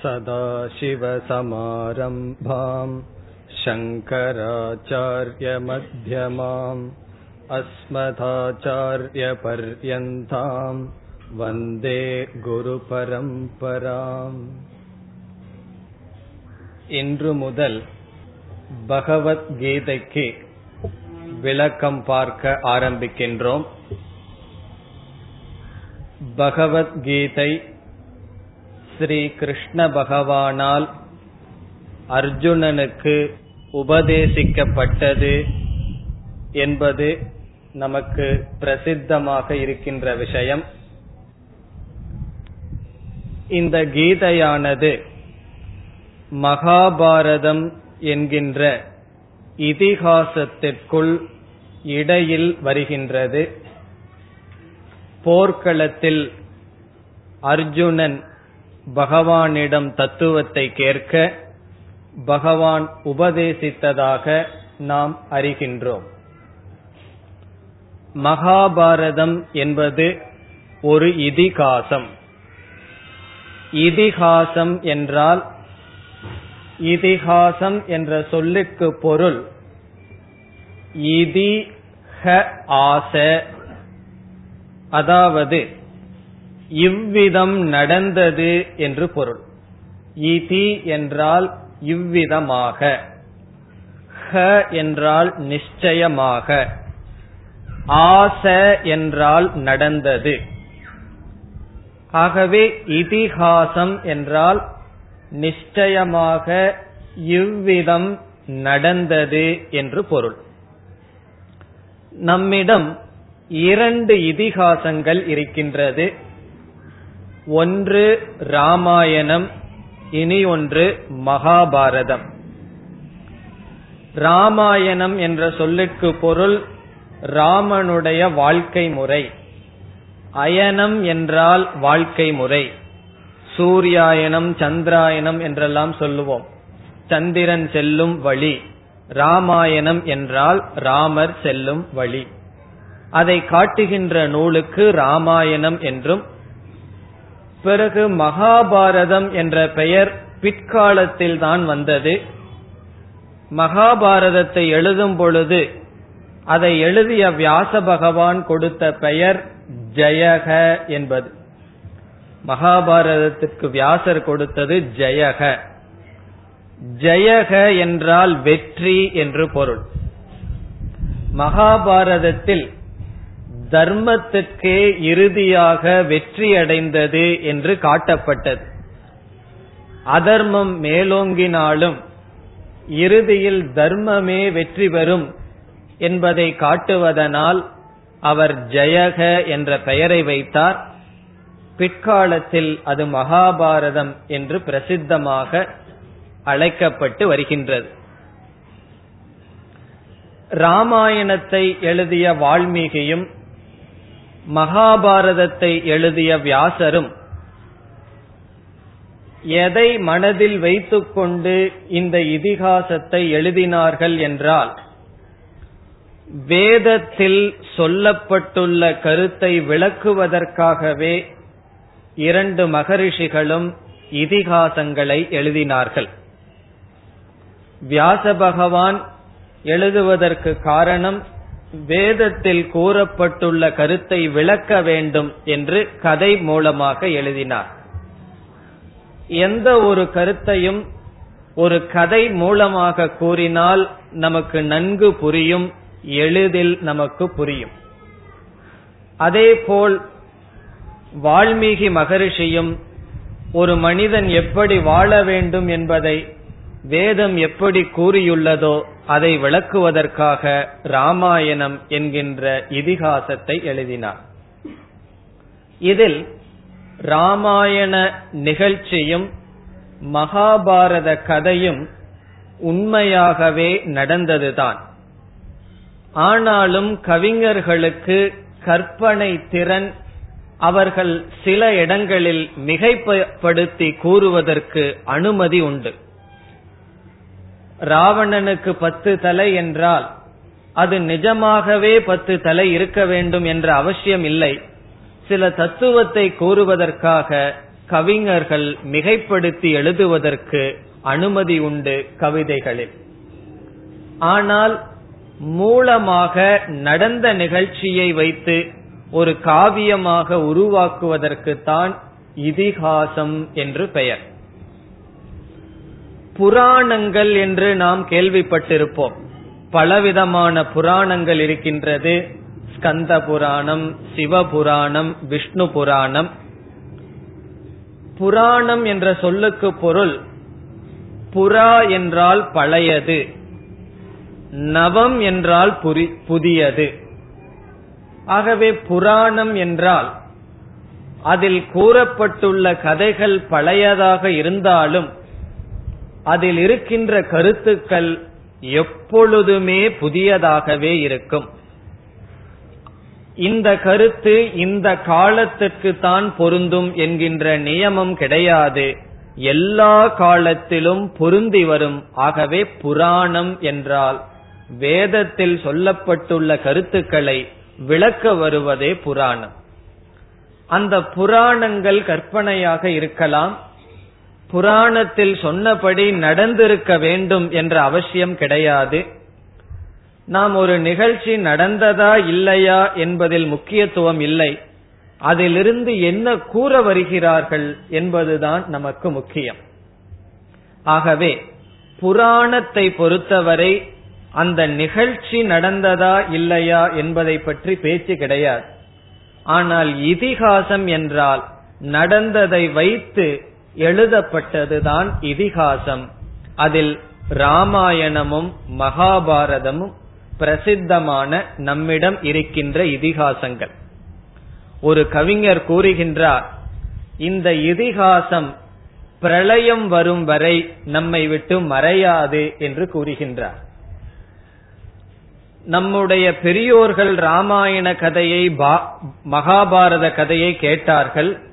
सदाशिवसमारम्भाम् शङ्कराचार्यमध्यमाम् अस्मदाचार्यपर्यन्ताम् वन्दे குருபரம்பராம் இன்று முதல் பகவத்கீதைக்கு விளக்கம் பார்க்க ஆரம்பிக்கின்றோம் பகவத்கீதை ஸ்ரீ கிருஷ்ண பகவானால் அர்ஜுனனுக்கு உபதேசிக்கப்பட்டது என்பது நமக்கு பிரசித்தமாக இருக்கின்ற விஷயம். இந்த கீதையானது மகாபாரதம் என்கின்ற இதிகாசத்திற்குள் இடையில் வருகின்றது. போர்க்களத்தில் அர்ஜுனன் பகவானிடம் தத்துவத்தை கேட்க பகவான் உபதேசித்ததாக நாம் அறிகின்றோம். மகாபாரதம் என்பது ஒரு இதிகாசம். இதிகாசம் என்றால் இதிகாசம் என்ற சொல்லுக்கு பொருள் இதி ஆச. அதாவது இவ்விதம் நடந்தது என்று பொருள். இதி என்றால் இவ்விதமாக. ஹ என்றால் நிச்சயமாக. ஆச என்றால் நடந்தது. ஆகவே இதிகாசம் என்றால் நிச்சயமாக இவ்விதம் நடந்தது என்று பொருள். நம்மிடம் இரண்டு இதிகாசங்கள் இருக்கின்றது. ஒன்று ராமாயணம் இனி ஒன்று மகாபாரதம். ராமாயணம் என்ற சொல்லுக்கு பொருள் ராமனுடைய வாழ்க்கை முறை. அயனம் என்றால் வாழ்க்கை முறை. சூர்யாயனம் சந்திராயனம் என்றெல்லாம் சொல்லுவோம். சந்திரன் செல்லும் வழி. ராமாயணம் என்றால் ராமர் செல்லும் வழி. அதை காட்டுகின்ற நூலுக்கு ராமாயணம் என்றும் பிறகு மகாபாரதம் என்ற பெயர் பிற்காலத்தில் தான் வந்தது. மகாபாரதத்தை எழுதும் பொழுது அதை எழுதிய வியாச பகவான் கொடுத்த பெயர் ஜெயக என்பது. மகாபாரதத்திற்கு வியாசர் கொடுத்தது ஜெயக. ஜெயக என்றால் வெற்றி என்று பொருள். மகாபாரதத்தில் தர்மத்துக்கே இறுதியாக வெற்றி அடைந்தது என்று காட்டப்பட்டது. அதர்மம் மேலோங்கினாலும் இறுதியில் தர்மமே வெற்றி பெறும் என்பதை காட்டுவதனால் அவர் ஜெயக என்ற பெயரை வைத்தார். பிற்காலத்தில் அது மகாபாரதம் என்று பிரசித்தமாக அழைக்கப்பட்டு வருகின்றது. ராமாயணத்தை எழுதிய வால்மீகியும் மகாபாரதத்தை எழுதிய வியாசரும் எதை மனதில் வைத்துக்கொண்டு இந்த இதிகாசத்தை எழுதினார்கள் என்றால் வேதத்தில் சொல்லப்பட்டுள்ள கருத்தை விளக்குவதற்காகவே இரண்டு மகரிஷிகளும் இதிகாசங்களை எழுதினார்கள். வியாச பகவான் எழுதுவதற்கு காரணம் வேதத்தில் கூறப்பட்டுள்ள கருத்தை விளக்க வேண்டும் என்று கதை மூலமாக எழுதினார். எந்த ஒரு கருத்தையும் ஒரு கதை மூலமாக கூறினால் நமக்கு நன்கு புரியும் எளிதில் நமக்கு புரியும். அதேபோல் வால்மீகி மகரிஷியும் ஒரு மனிதன் எப்படி வாழ வேண்டும் என்பதை வேதம் எப்படி கூறியுள்ளதோ அதை விளக்குவதற்காக ராமாயணம் என்கின்ற இதிகாசத்தை எழுதினார். இதில் ராமாயண நிகழ்ச்சியும் மகாபாரத கதையும் உண்மையாகவே நடந்ததுதான். ஆனாலும் கவிஞர்களுக்கு கற்பனை திறன் அவர்கள் சில இடங்களில் மிகைப்படுத்தி கூறுவதற்கு அனுமதி உண்டு. ராவணனுக்கு பத்து தலை என்றால் அது நிஜமாகவே பத்து தலை இருக்க வேண்டும் என்ற அவசியம் இல்லை. சில தத்துவத்தை கூறுவதற்காக கவிஞர்கள் மிகைப்படுத்தி எழுதுவதற்கு அனுமதி உண்டு கவிதைகளில். ஆனால் மூலமாக நடந்த நிகழ்ச்சியை வைத்து ஒரு காவியமாக உருவாக்குவதற்குத்தான் இதிகாசம் என்று பெயர். புராணங்கள் என்று நாம் கேள்விப்பட்டிருப்போம். பலவிதமான புராணங்கள் இருக்கின்றது. ஸ்கந்த புராணம் சிவபுராணம் விஷ்ணு புராணம். புராணம் என்ற சொல்லுக்கு பொருள் புறா என்றால் பழையது நவம் என்றால் புதியது. ஆகவே புராணம் என்றால் அதில் கூறப்பட்டுள்ள கதைகள் பழையதாக இருந்தாலும் அதில் இருக்கின்ற கருத்துக்கள் எப்பொழுதுமே புதியதாகவே இருக்கும். இந்த கருத்து இந்த காலத்திற்கு தான் பொருந்தும் என்கின்ற நியமம் கிடையாது. எல்லா காலத்திலும் பொருந்தி வரும். ஆகவே புராணம் என்றால் வேதத்தில் சொல்லப்பட்டுள்ள கருத்துக்களை விளக்க வருவதே புராணம். அந்த புராணங்கள் கற்பனையாக இருக்கலாம். புராணத்தில் சொன்னபடி நடந்திருக்க வேண்டும் என்ற அவசியம் கிடையாது. நாம் ஒரு நிகழ்ச்சி நடந்ததா இல்லையா என்பதில் முக்கியத்துவம் இல்லை. அதிலிருந்து என்ன கூற வருகிறார்கள் என்பதுதான் நமக்கு முக்கியம். ஆகவே புராணத்தை பொறுத்தவரை அந்த நிகழ்ச்சி நடந்ததா இல்லையா என்பதை பற்றி பேச்சு கிடையாது. ஆனால் இதிகாசம் என்றால் நடந்ததை வைத்து எழுதப்பட்டதுதான் இதிகாசம். அதில் ராமாயணமும் மகாபாரதமும் பிரசித்தமான நம்மிடம் இருக்கின்ற இதிகாசங்கள். ஒரு கவிஞர் கூறுகின்றார் இந்த இதிகாசம் பிரளயம் வரும் வரை நம்மை விட்டு மறையாது என்று கூறுகின்றார். நம்முடைய பெரியோர்கள் ராமாயண கதையை மகாபாரத கதையை கேட்டார்கள்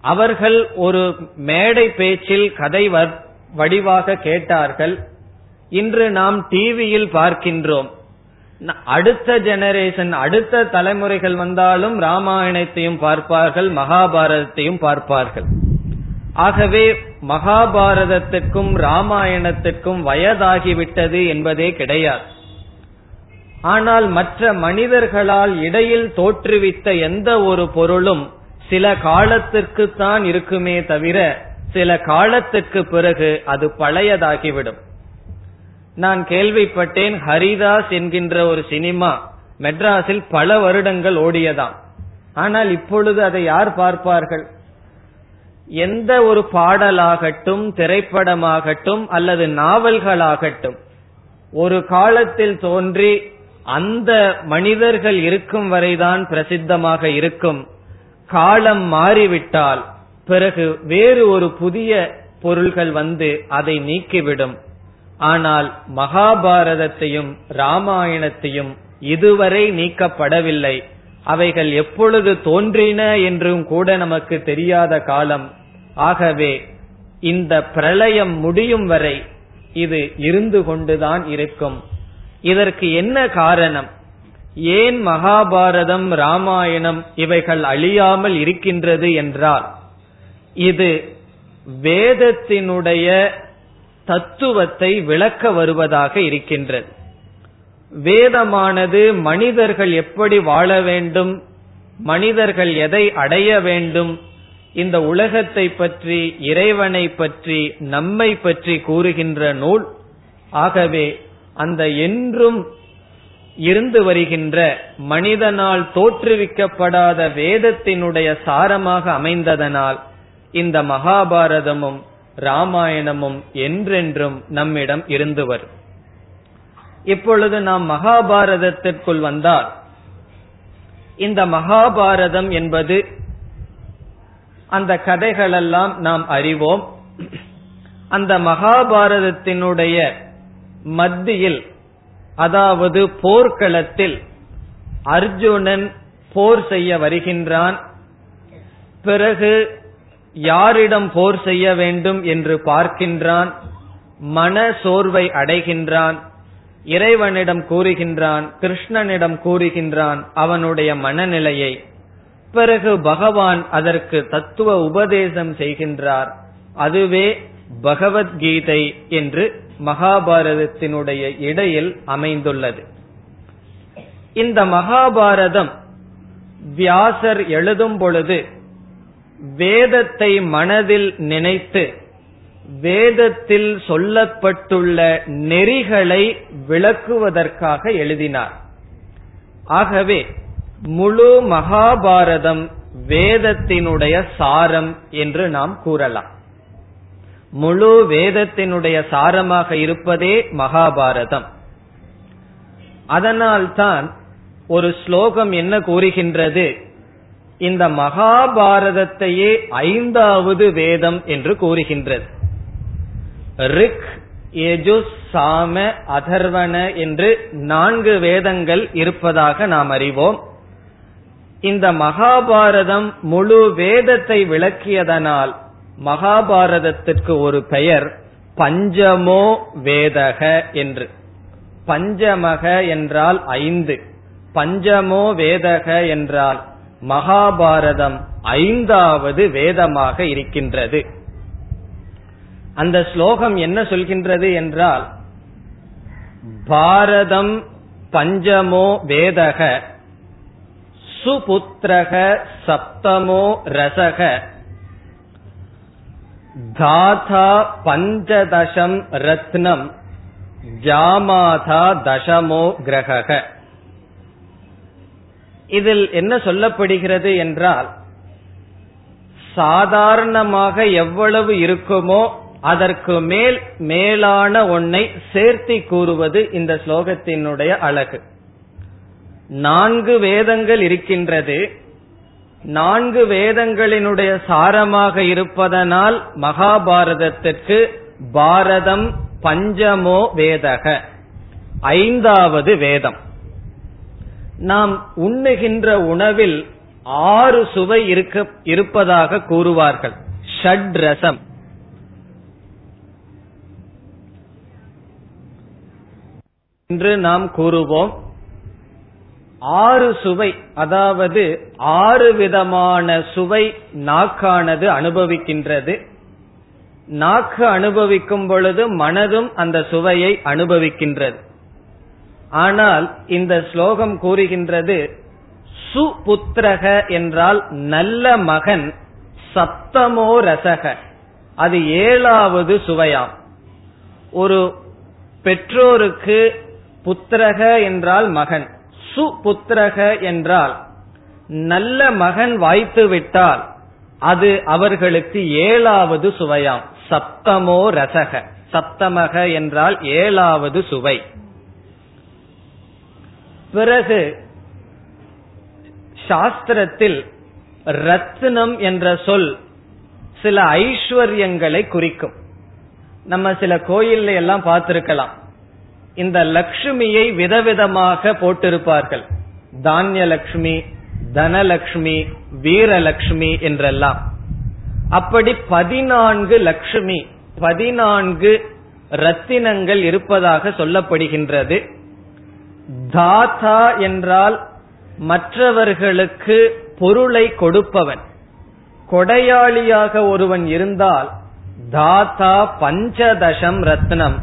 அவர்கள் ஒரு மேடை பேச்சில் கதை வடிவாக கேட்டார்கள். இன்று நாம் டிவியில் பார்க்கின்றோம். அடுத்த ஜெனரேஷன் அடுத்த தலைமுறைகள் வந்தாலும் ராமாயணத்தையும் பார்ப்பார்கள் மகாபாரதத்தையும் பார்ப்பார்கள். ஆகவே மகாபாரதத்துக்கும் ராமாயணத்துக்கும் வயதாகிவிட்டது என்பதே கிடையாது. ஆனால் மற்ற மனிதர்களால் இடையில் தோற்றுவித்த எந்த ஒரு பொருளும் சில காலத்திற்கு தான் இருக்குமே தவிர சில காலத்திற்கு பிறகு அது பழையதாகிவிடும். நான் கேள்விப்பட்டேன் ஹரிதாஸ் என்கின்ற ஒரு சினிமா மெட்ராஸில் பல வருடங்கள் ஓடியதாம். ஆனால் இப்பொழுது அதை யார் பார்ப்பார்கள்? எந்த ஒரு பாடலாகட்டும் திரைப்படமாகட்டும் அல்லது நாவல்களாகட்டும் ஒரு காலத்தில் தோன்றி அந்த மனிதர்கள் இருக்கும் வரைதான் பிரசித்தமாக இருக்கும். காலம் மாறிவிட்டால் பிறகு வேறு ஒரு புதிய பொருள்கள் வந்து அதை நீக்கிவிடும். ஆனால் மகாபாரதத்தையும் ராமாயணத்தையும் இதுவரை நீக்கப்படவில்லை. அவைகள் எப்பொழுது தோன்றின என்றும் கூட நமக்கு தெரியாத காலம். ஆகவே இந்த பிரளயம் முடியும் வரை இது இருந்து கொண்டுதான் இருக்கும். இதற்கு என்ன காரணம்? ஏன் மகாபாரதம் ராமாயணம் இவைகள் அழியாமல் இருக்கின்றது என்றால் இது வேதத்தினுடைய தத்துவத்தை விளக்க வருவதாக இருக்கின்றது. வேதமானது மனிதர்கள் எப்படி வாழ வேண்டும் மனிதர்கள் எதை அடைய வேண்டும் இந்த உலகத்தை பற்றி இறைவனை பற்றி நம்மை பற்றி கூறுகின்ற நூல். ஆகவே அந்த என்றும் இருந்து வருகின்ற மனிதனால் தோற்றுவிக்கப்படாத வேதத்தினுடைய சாரமாக அமைந்ததனால் இந்த மகாபாரதமும் ராமாயணமும் என்றென்றும் நம்மிடம் இருந்து வரும் இப்பொழுது நாம் மகாபாரதத்திற்குள் வந்தால் இந்த மகாபாரதம் என்பது அந்த கதைகளெல்லாம் நாம் அறிவோம். அந்த மகாபாரதத்தினுடைய மத்தியில் அதாவது போர்க்களத்தில் அர்ஜுனன் போர் செய்ய வருகின்றான். பிறகு யாரிடம் போர் செய்ய வேண்டும் என்று பார்க்கின்றான். மன சோர்வை அடைகின்றான். இறைவனிடம் கூறுகின்றான் கிருஷ்ணனிடம் கூறுகின்றான் அவனுடைய மனநிலையை. பிறகு பகவான் அதற்கு தத்துவ உபதேசம் செய்கின்றார். அதுவே பகவத்கீதை என்று மகாபாரதத்தினுடைய இடையில் அமைந்துள்ளது. இந்த மகாபாரதம் வியாசர் எழுதும் பொழுது வேதத்தை மனதில் நினைத்து வேதத்தில் சொல்லப்பட்டுள்ள நெறிகளை விளக்குவதற்காக எழுதினார். ஆகவே முழு மகாபாரதம் வேதத்தினுடைய சாரம் என்று நாம் கூறலாம். முழு வேதத்தினுடைய சாரமாக இருப்பதே மகாபாரதம். அதனால்தான் ஒரு ஸ்லோகம் என்ன கூறுகின்றது? இந்த மகாபாரதத்தையே ஐந்தாவது வேதம் என்று கூறுகின்றது. ரிக் எஜுஸ் சாம அதர்வன என்று நான்கு வேதங்கள் இருப்பதாக நாம் அறிவோம். இந்த மகாபாரதம் முழு வேதத்தை விளக்கியதனால் மகாபாரதத்திற்கு ஒரு பெயர் பஞ்சமோ வேதக என்று. பஞ்சமக என்றால் ஐந்து. பஞ்சமோ வேதக என்றால் மகாபாரதம் ஐந்தாவது வேதமாக இருக்கின்றது. அந்த ஸ்லோகம் என்ன சொல்கின்றது என்றால் பாரதம் பஞ்சமோ வேதக சுபுத்திரக சப்தமோ ரசக தாதா பஞ்சதசம் ரத்னம் ஜாமாதா தசமோ கிரக இதில் என்ன சொல்லப்படுகிறது என்றால் சாதாரணமாக எவ்வளவு இருக்குமோ அதற்கு மேல் மேலான ஒன்னை சேர்த்தி கூறுவது இந்த ஸ்லோகத்தினுடைய அழகு நான்கு வேதங்கள் இருக்கின்றது நான்கு வேதங்களினுடைய சாரமாக இருப்பதனால் மகாபாரதத்திற்கு பாரதம் பஞ்சமோ வேதக. ஐந்தாவது வேதம். நாம் உண்ணுகின்ற உணவில் ஆறு சுவை இருக்க இருப்பதாக கூறுவார்கள். ஷட்ரசம் என்று நாம் கூறுவோம் ஆறு சுவை அதாவது ஆறு விதமான சுவை நாக்கானது அனுபவிக்கின்றது. நாக்கு அனுபவிக்கும் பொழுது மனதும் அந்த சுவையை அனுபவிக்கின்றது. ஆனால் இந்த ஸ்லோகம் கூறுகின்றது சுபுத்திரக என்றால் நல்ல மகன் சப்தமோ ரசக. அது ஏழாவது சுவையாம். ஒரு பெற்றோருக்கு புத்திரக என்றால் மகன். சுபுத்திரக என்றால் நல்ல மகன் வாய்த்து விட்டால் அது அவர்களுக்கு ஏழாவது சுவையாம். சப்தமோ ரசக. சப்தமக என்றால் ஏழாவது சுவை. பிறகு சாஸ்திரத்தில் ரத்னம் என்ற சொல் சில ஐஸ்வர்யங்களை குறிக்கும். நம்ம சில கோயில்ல எல்லாம் பார்த்திருக்கலாம். இந்த லக்ஷ்மியை விதவிதமாக போட்டிருப்பார்கள். தானிய லக்ஷ்மி தனலக்ஷ்மி வீரலக்ஷ்மி என்றெல்லாம். அப்படி பதினான்கு லக்ஷ்மி பதினான்கு ரத்தினங்கள் இருப்பதாக சொல்லப்படுகின்றது. தாத்தா என்றால் மற்றவர்களுக்கு பொருளை கொடுப்பவன். கொடையாளியாக ஒருவன் இருந்தால் தாத்தா பஞ்சதசம் ரத்னம்.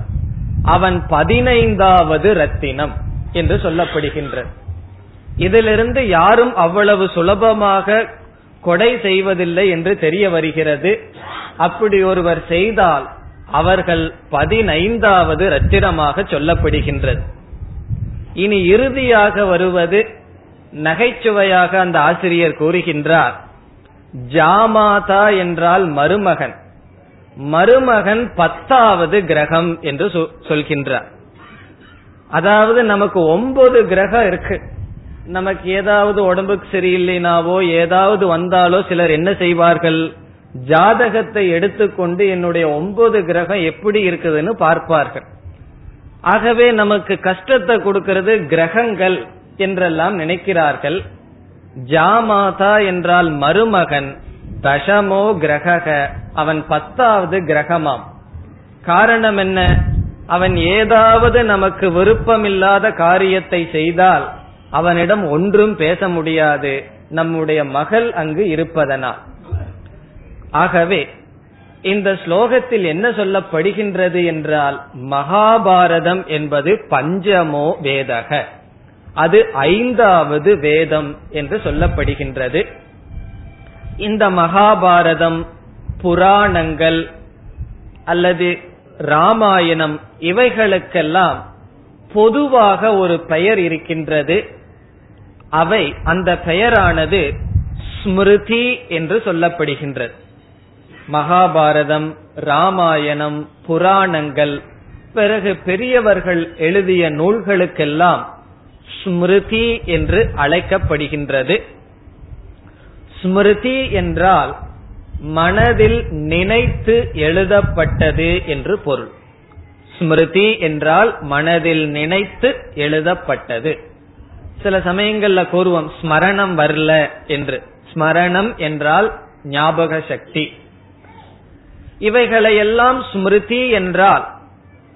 அவன் பதினைந்தாவது ரத்தினம் என்று சொல்லப்படுகின்றது இதிலிருந்து யாரும் அவ்வளவு சுலபமாக கொடை செய்வதில்லை என்று தெரிய வருகிறது. அப்படி ஒருவர் செய்தால் அவர்கள் பதினைந்தாவது ரத்தினமாக சொல்லப்படுகின்றது. இனி இறுதியாக வருவது நகைச்சுவையாக அந்த ஆசிரியர் கூறுகின்றார். ஜாமாதா என்றால் மருமகன். மருமகன் பத்தாவது கிரகம் என்று சொல்கின்றார். அதாவது நமக்கு ஒன்பது கிரகம் இருக்கு. நமக்கு ஏதாவது உடம்புக்கு சரியில்லைனாவோ ஏதாவது வந்தாலோ சிலர் என்ன செய்வார்கள்? ஜாதகத்தை எடுத்துக்கொண்டு என்னுடைய ஒன்பது கிரகம் எப்படி இருக்குதுன்னு பார்ப்பார்கள். ஆகவே நமக்கு கஷ்டத்தை கொடுக்கிறது கிரகங்கள் என்றெல்லாம் நினைக்கிறார்கள். ஜாமாதா என்றால் மருமகன் தசமோ கிரக அவன் பத்தாவது கிரகமாம். காரணம் என்ன? அவன் ஏதாவது நமக்கு விருப்பமில்லாத காரியத்தை செய்தால் அவனிடம் ஒன்றும் பேச முடியாது. நம்முடைய மகள் அங்கு இருப்பதனால் ஆகவே இந்த ஸ்லோகத்தில் என்ன சொல்லப்படுகின்றது என்றால் மகாபாரதம் என்பது பஞ்சமோ வேதக. அது ஐந்தாவது வேதம் என்று சொல்லப்படுகின்றது. இந்த மகாபாரதம் புராணங்கள் அல்லது ராமாயணம் இவைகளுக்கெல்லாம் பொதுவாக ஒரு பெயர் இருக்கின்றது. அவை அந்த பெயரானது ஸ்மிருதி என்று சொல்லப்படுகின்றது. மகாபாரதம் ராமாயணம் புராணங்கள் பிறகு பெரியவர்கள் எழுதிய நூல்களுக்கெல்லாம் ஸ்மிருதி என்று அழைக்கப்படுகின்றது. ஸ்மிருதி என்றால் மனதில் நினைத்து எழுதப்பட்டது என்று பொருள். ஸ்மிருதி என்றால் மனதில் நினைத்து எழுதப்பட்டது. சில சமயங்கள்ல கூறுவோம் ஸ்மரணம் வரல என்று. ஸ்மரணம் என்றால் ஞாபக சக்தி. இவைகளையெல்லாம் ஸ்மிருதி என்றால்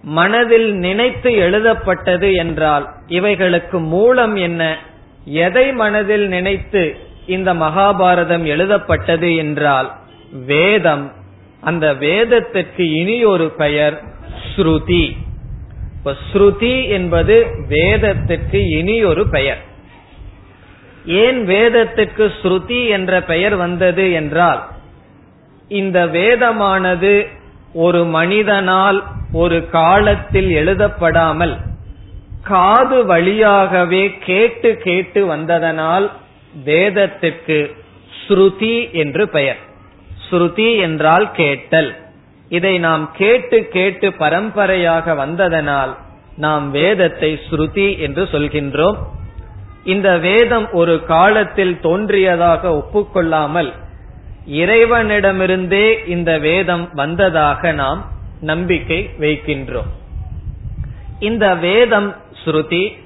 மனதில் நினைத்து எழுதப்பட்டது என்றால் இவைகளுக்கு மூலம் என்ன? எதை மனதில் நினைத்து இந்த மகாபாரதம் எழுதப்பட்டது என்றால் வேதம் அந்த வேதத்திற்கு இனி ஒரு பெயர் ஸ்ருதி. இப்ப ஸ்ருதி என்பது வேதத்திற்கு இனி ஒரு பெயர். ஏன் வேதத்துக்கு ஸ்ருதி என்ற பெயர் வந்தது என்றால் இந்த வேதமானது ஒரு மனிதனால் ஒரு காலத்தில் எழுதப்படாமல் காது வழியாகவே கேட்டு கேட்டு வந்ததனால் வேதத்திற்கு ஸ்ருதி என்று பெயர். ஸ்ருதி என்றால் கேட்டல். இதை நாம் கேட்டு கேட்டு பரம்பரையாக வந்ததனால் நாம் வேதத்தை ஸ்ருதி என்று சொல்கின்றோம். இந்த வேதம் ஒரு காலத்தில் தோன்றியதாக ஒப்புக்கொள்ளாமல் இறைவனிடமிருந்தே இந்த வேதம் வந்ததாக நாம் நம்பிக்கை வைக்கின்றோம். இந்த வேதம் ஸ்ருதி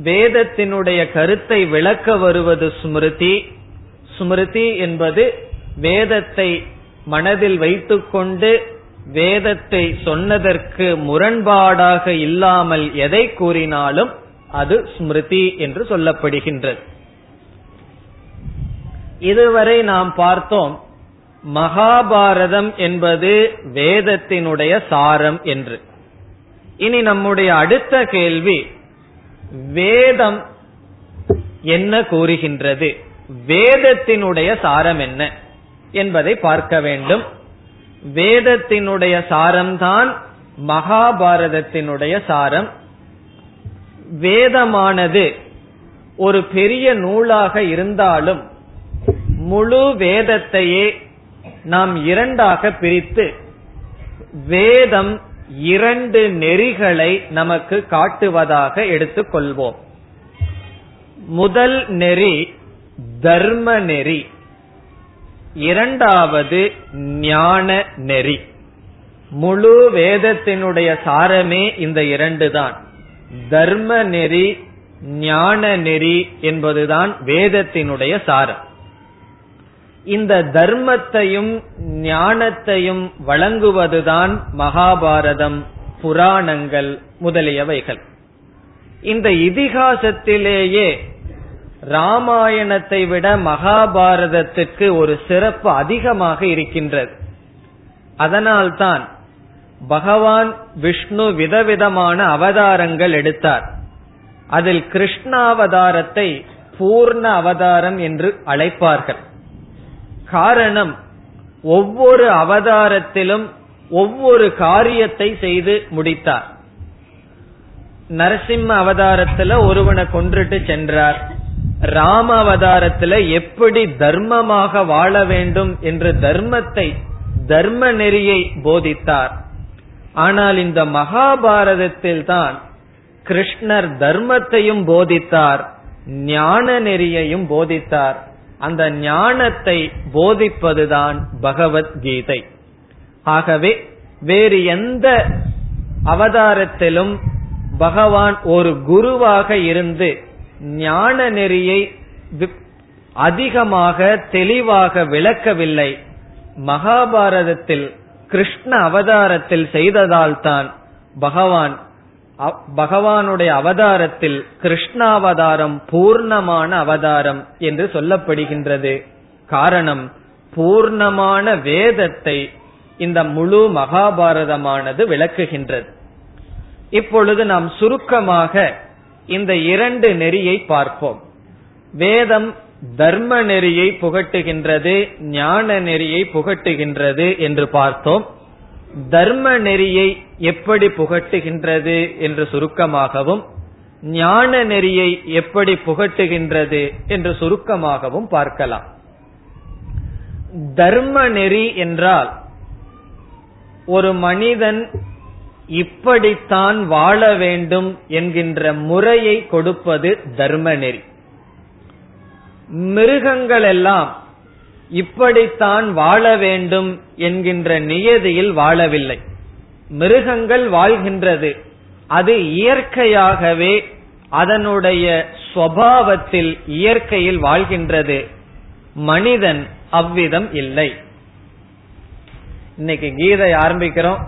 வேதத்தினுடைய கருத்தை விளக்க வருவது ஸ்மிருதி. ஸ்மிருதி என்பது வேதத்தை மனதில் வைத்துக்கொண்டு வேதத்தை சொன்னதற்கு முரண்பாடாக இல்லாமல் எதை கூறினாலும் அது ஸ்மிருதி என்று சொல்லப்படுகின்றது. இதுவரை நாம் பார்த்தோம் மகாபாரதம் என்பது வேதத்தினுடைய சாரம் என்று. இனி நம்முடைய அடுத்த கேள்வி வேதம் என்ன கூறுகின்றது? வேதத்தினுடைய சாரம் என்ன என்பதை பார்க்க வேண்டும். வேதத்தினுடைய சாரம்தான் மகாபாரதத்தினுடைய சாரம். வேதமானது ஒரு பெரிய நூலாக இருந்தாலும் முழு வேதத்தையே நாம் இரண்டாக பிரித்து வேதம் இரண்டு நெறிகளை நமக்கு காட்டுவதாக எடுத்துக்கொள்வோம். முதல் நெறி தர்ம நெறி. இரண்டாவது ஞான நெறி. முழு வேதத்தினுடைய சாரமே இந்த இரண்டு தான். தர்ம நெறி ஞான நெறி என்பதுதான் வேதத்தினுடைய சாரம். இந்த தர்மத்தையும் ஞானத்தையும் வழங்குவதுதான் மகாபாரதம் புராணங்கள் முதலியவைகள். இந்த இதிகாசத்திலேயே ராமாயணத்தை விட மகாபாரதத்துக்கு ஒரு சிறப்பு அதிகமாக இருக்கின்றது. அதனால்தான் பகவான் விஷ்ணு விதவிதமான அவதாரங்கள் எடுத்தார். அதில் கிருஷ்ணாவதாரத்தை பூர்ண அவதாரம் என்று அழைப்பார்கள். காரணம் ஒவ்வொரு அவதாரத்திலும் ஒவ்வொரு காரியத்தை செய்து முடித்தார். நரசிம்ம அவதாரத்துல ஒருவனை கொன்றுட்டு சென்றார். ராம அவதாரத்துல எப்படி தர்மமாக வாழ வேண்டும் என்று தர்மத்தை தர்ம நெறியை போதித்தார். ஆனால் இந்த மகாபாரதத்தில் தான் கிருஷ்ணர் தர்மத்தையும் போதித்தார் ஞான நெறியையும் போதித்தார். அந்த ஞானத்தை போதிப்பதுதான் பகவத்கீதை. ஆகவே வேறு எந்த அவதாரத்திலும் பகவான் ஒரு குருவாக இருந்து ஞான நெறியை அதிகமாக தெளிவாக விளக்கவில்லை. மகாபாரதத்தில் கிருஷ்ண அவதாரத்தில் செய்ததால்தான் பகவான் பகவானுடைய அவதாரத்தில் கிருஷ்ணாவதாரம் பூர்ணமான அவதாரம் என்று சொல்லப்படுகின்றது. காரணம் பூர்ணமான வேதத்தை இந்த முழு மகாபாரதமானது விளக்குகின்றது. இப்பொழுது நாம் சுருக்கமாக இந்த இரண்டு நெறியை பார்ப்போம். வேதம் தர்ம நெறியை புகட்டுகின்றது ஞான நெறியை புகட்டுகின்றது என்று பார்த்தோம். தர்ம நெறியை எப்படி புகட்டுகின்றது என்று சுருக்கமாகவும் ஞான நெறியை எப்படி புகட்டுகின்றது என்று சுருக்கமாகவும் பார்க்கலாம். தர்ம நெறி என்றால் ஒரு மனிதன் இப்படித்தான் வாழ வேண்டும் என்கின்ற முறையை கொடுப்பது தர்ம நெறி. மிருகங்கள் எல்லாம் இப்படித்தான் வாழ வேண்டும் என்கின்ற நியதியில் வாழவில்லை. மிருகங்கள் வாழ்கின்றது. அது இயற்கையாகவே அதனுடைய சுவாவத்தில் இயற்கையில் வாழ்கின்றது. மனிதன் அவ்விதம் இல்லை. இன்னைக்கு கீதை ஆரம்பிக்கிறோம்.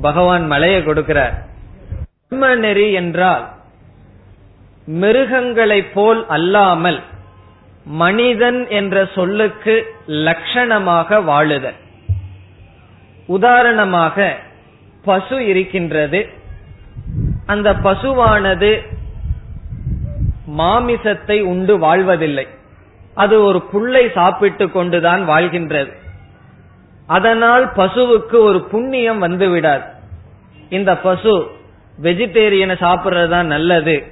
பகவான் மலையை கொடுக்கிறார். தர்ம நெறி என்றால் மிருகங்களைப் போல் அல்லாமல் மனிதன் என்ற சொல்லுக்கு லட்சணமாக வாழுதல். உதாரணமாக பசு இருக்கின்றது. அந்த பசுவானது மாமிசத்தை உண்டு வாழ்வதில்லை. அது ஒரு புல்லை சாப்பிட்டு கொண்டுதான் வாழ்கின்றது. அதனால் பசுவுக்கு ஒரு புண்ணியம் வந்து விடாது இந்த பசு வெஜிடேரியனை சாப்பிட்றது தான் நல்லது.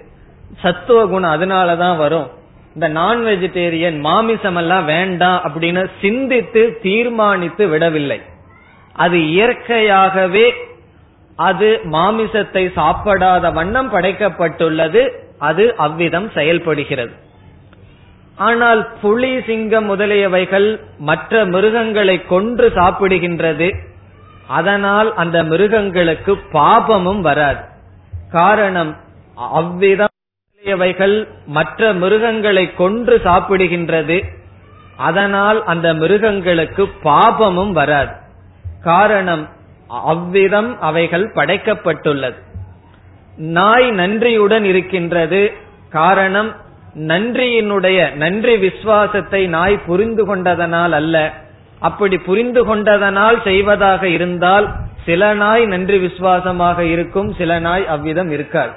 சத்துவ குணம் அதனாலதான் வரும். இந்த நான் வெஜிடேரியன் மாமிசம் எல்லாம் வேண்டாம் அப்படின்னு சிந்தித்து தீர்மானித்து விடவில்லை. அது இயற்கையாகவே அது மாமிசத்தை சாப்பிடாத வண்ணம் படைக்கப்பட்டுள்ளது. அது அவ்விதம் செயல்படுகிறது. ஆனால் புலி சிங்கம் முதலியவைகள் மற்ற மிருகங்களை கொன்று சாப்பிடுகின்றது. அதனால் அந்த மிருகங்களுக்கு பாபமும் வராது. காரணம் அவ்விதம் முதலியவைகள் மற்ற மிருகங்களை கொன்று சாப்பிடுகின்றது. அதனால் அந்த மிருகங்களுக்கு பாபமும் வராது. காரணம் அவ்விதம் அவைகள் படைக்கப்பட்டுள்ளது. நாய் நன்றியுடன் இருக்கின்றது. காரணம் நன்றியினுடைய நன்றி விசுவாசத்தை நாய் புரிந்து கொண்டதனால் அல்ல. அப்படி புரிந்து கொண்டதனால் செய்வதாக இருந்தால் சில நாய் நன்றி விசுவாசமாக இருக்கும் சில நாய் அவ்விதம் இருக்காது.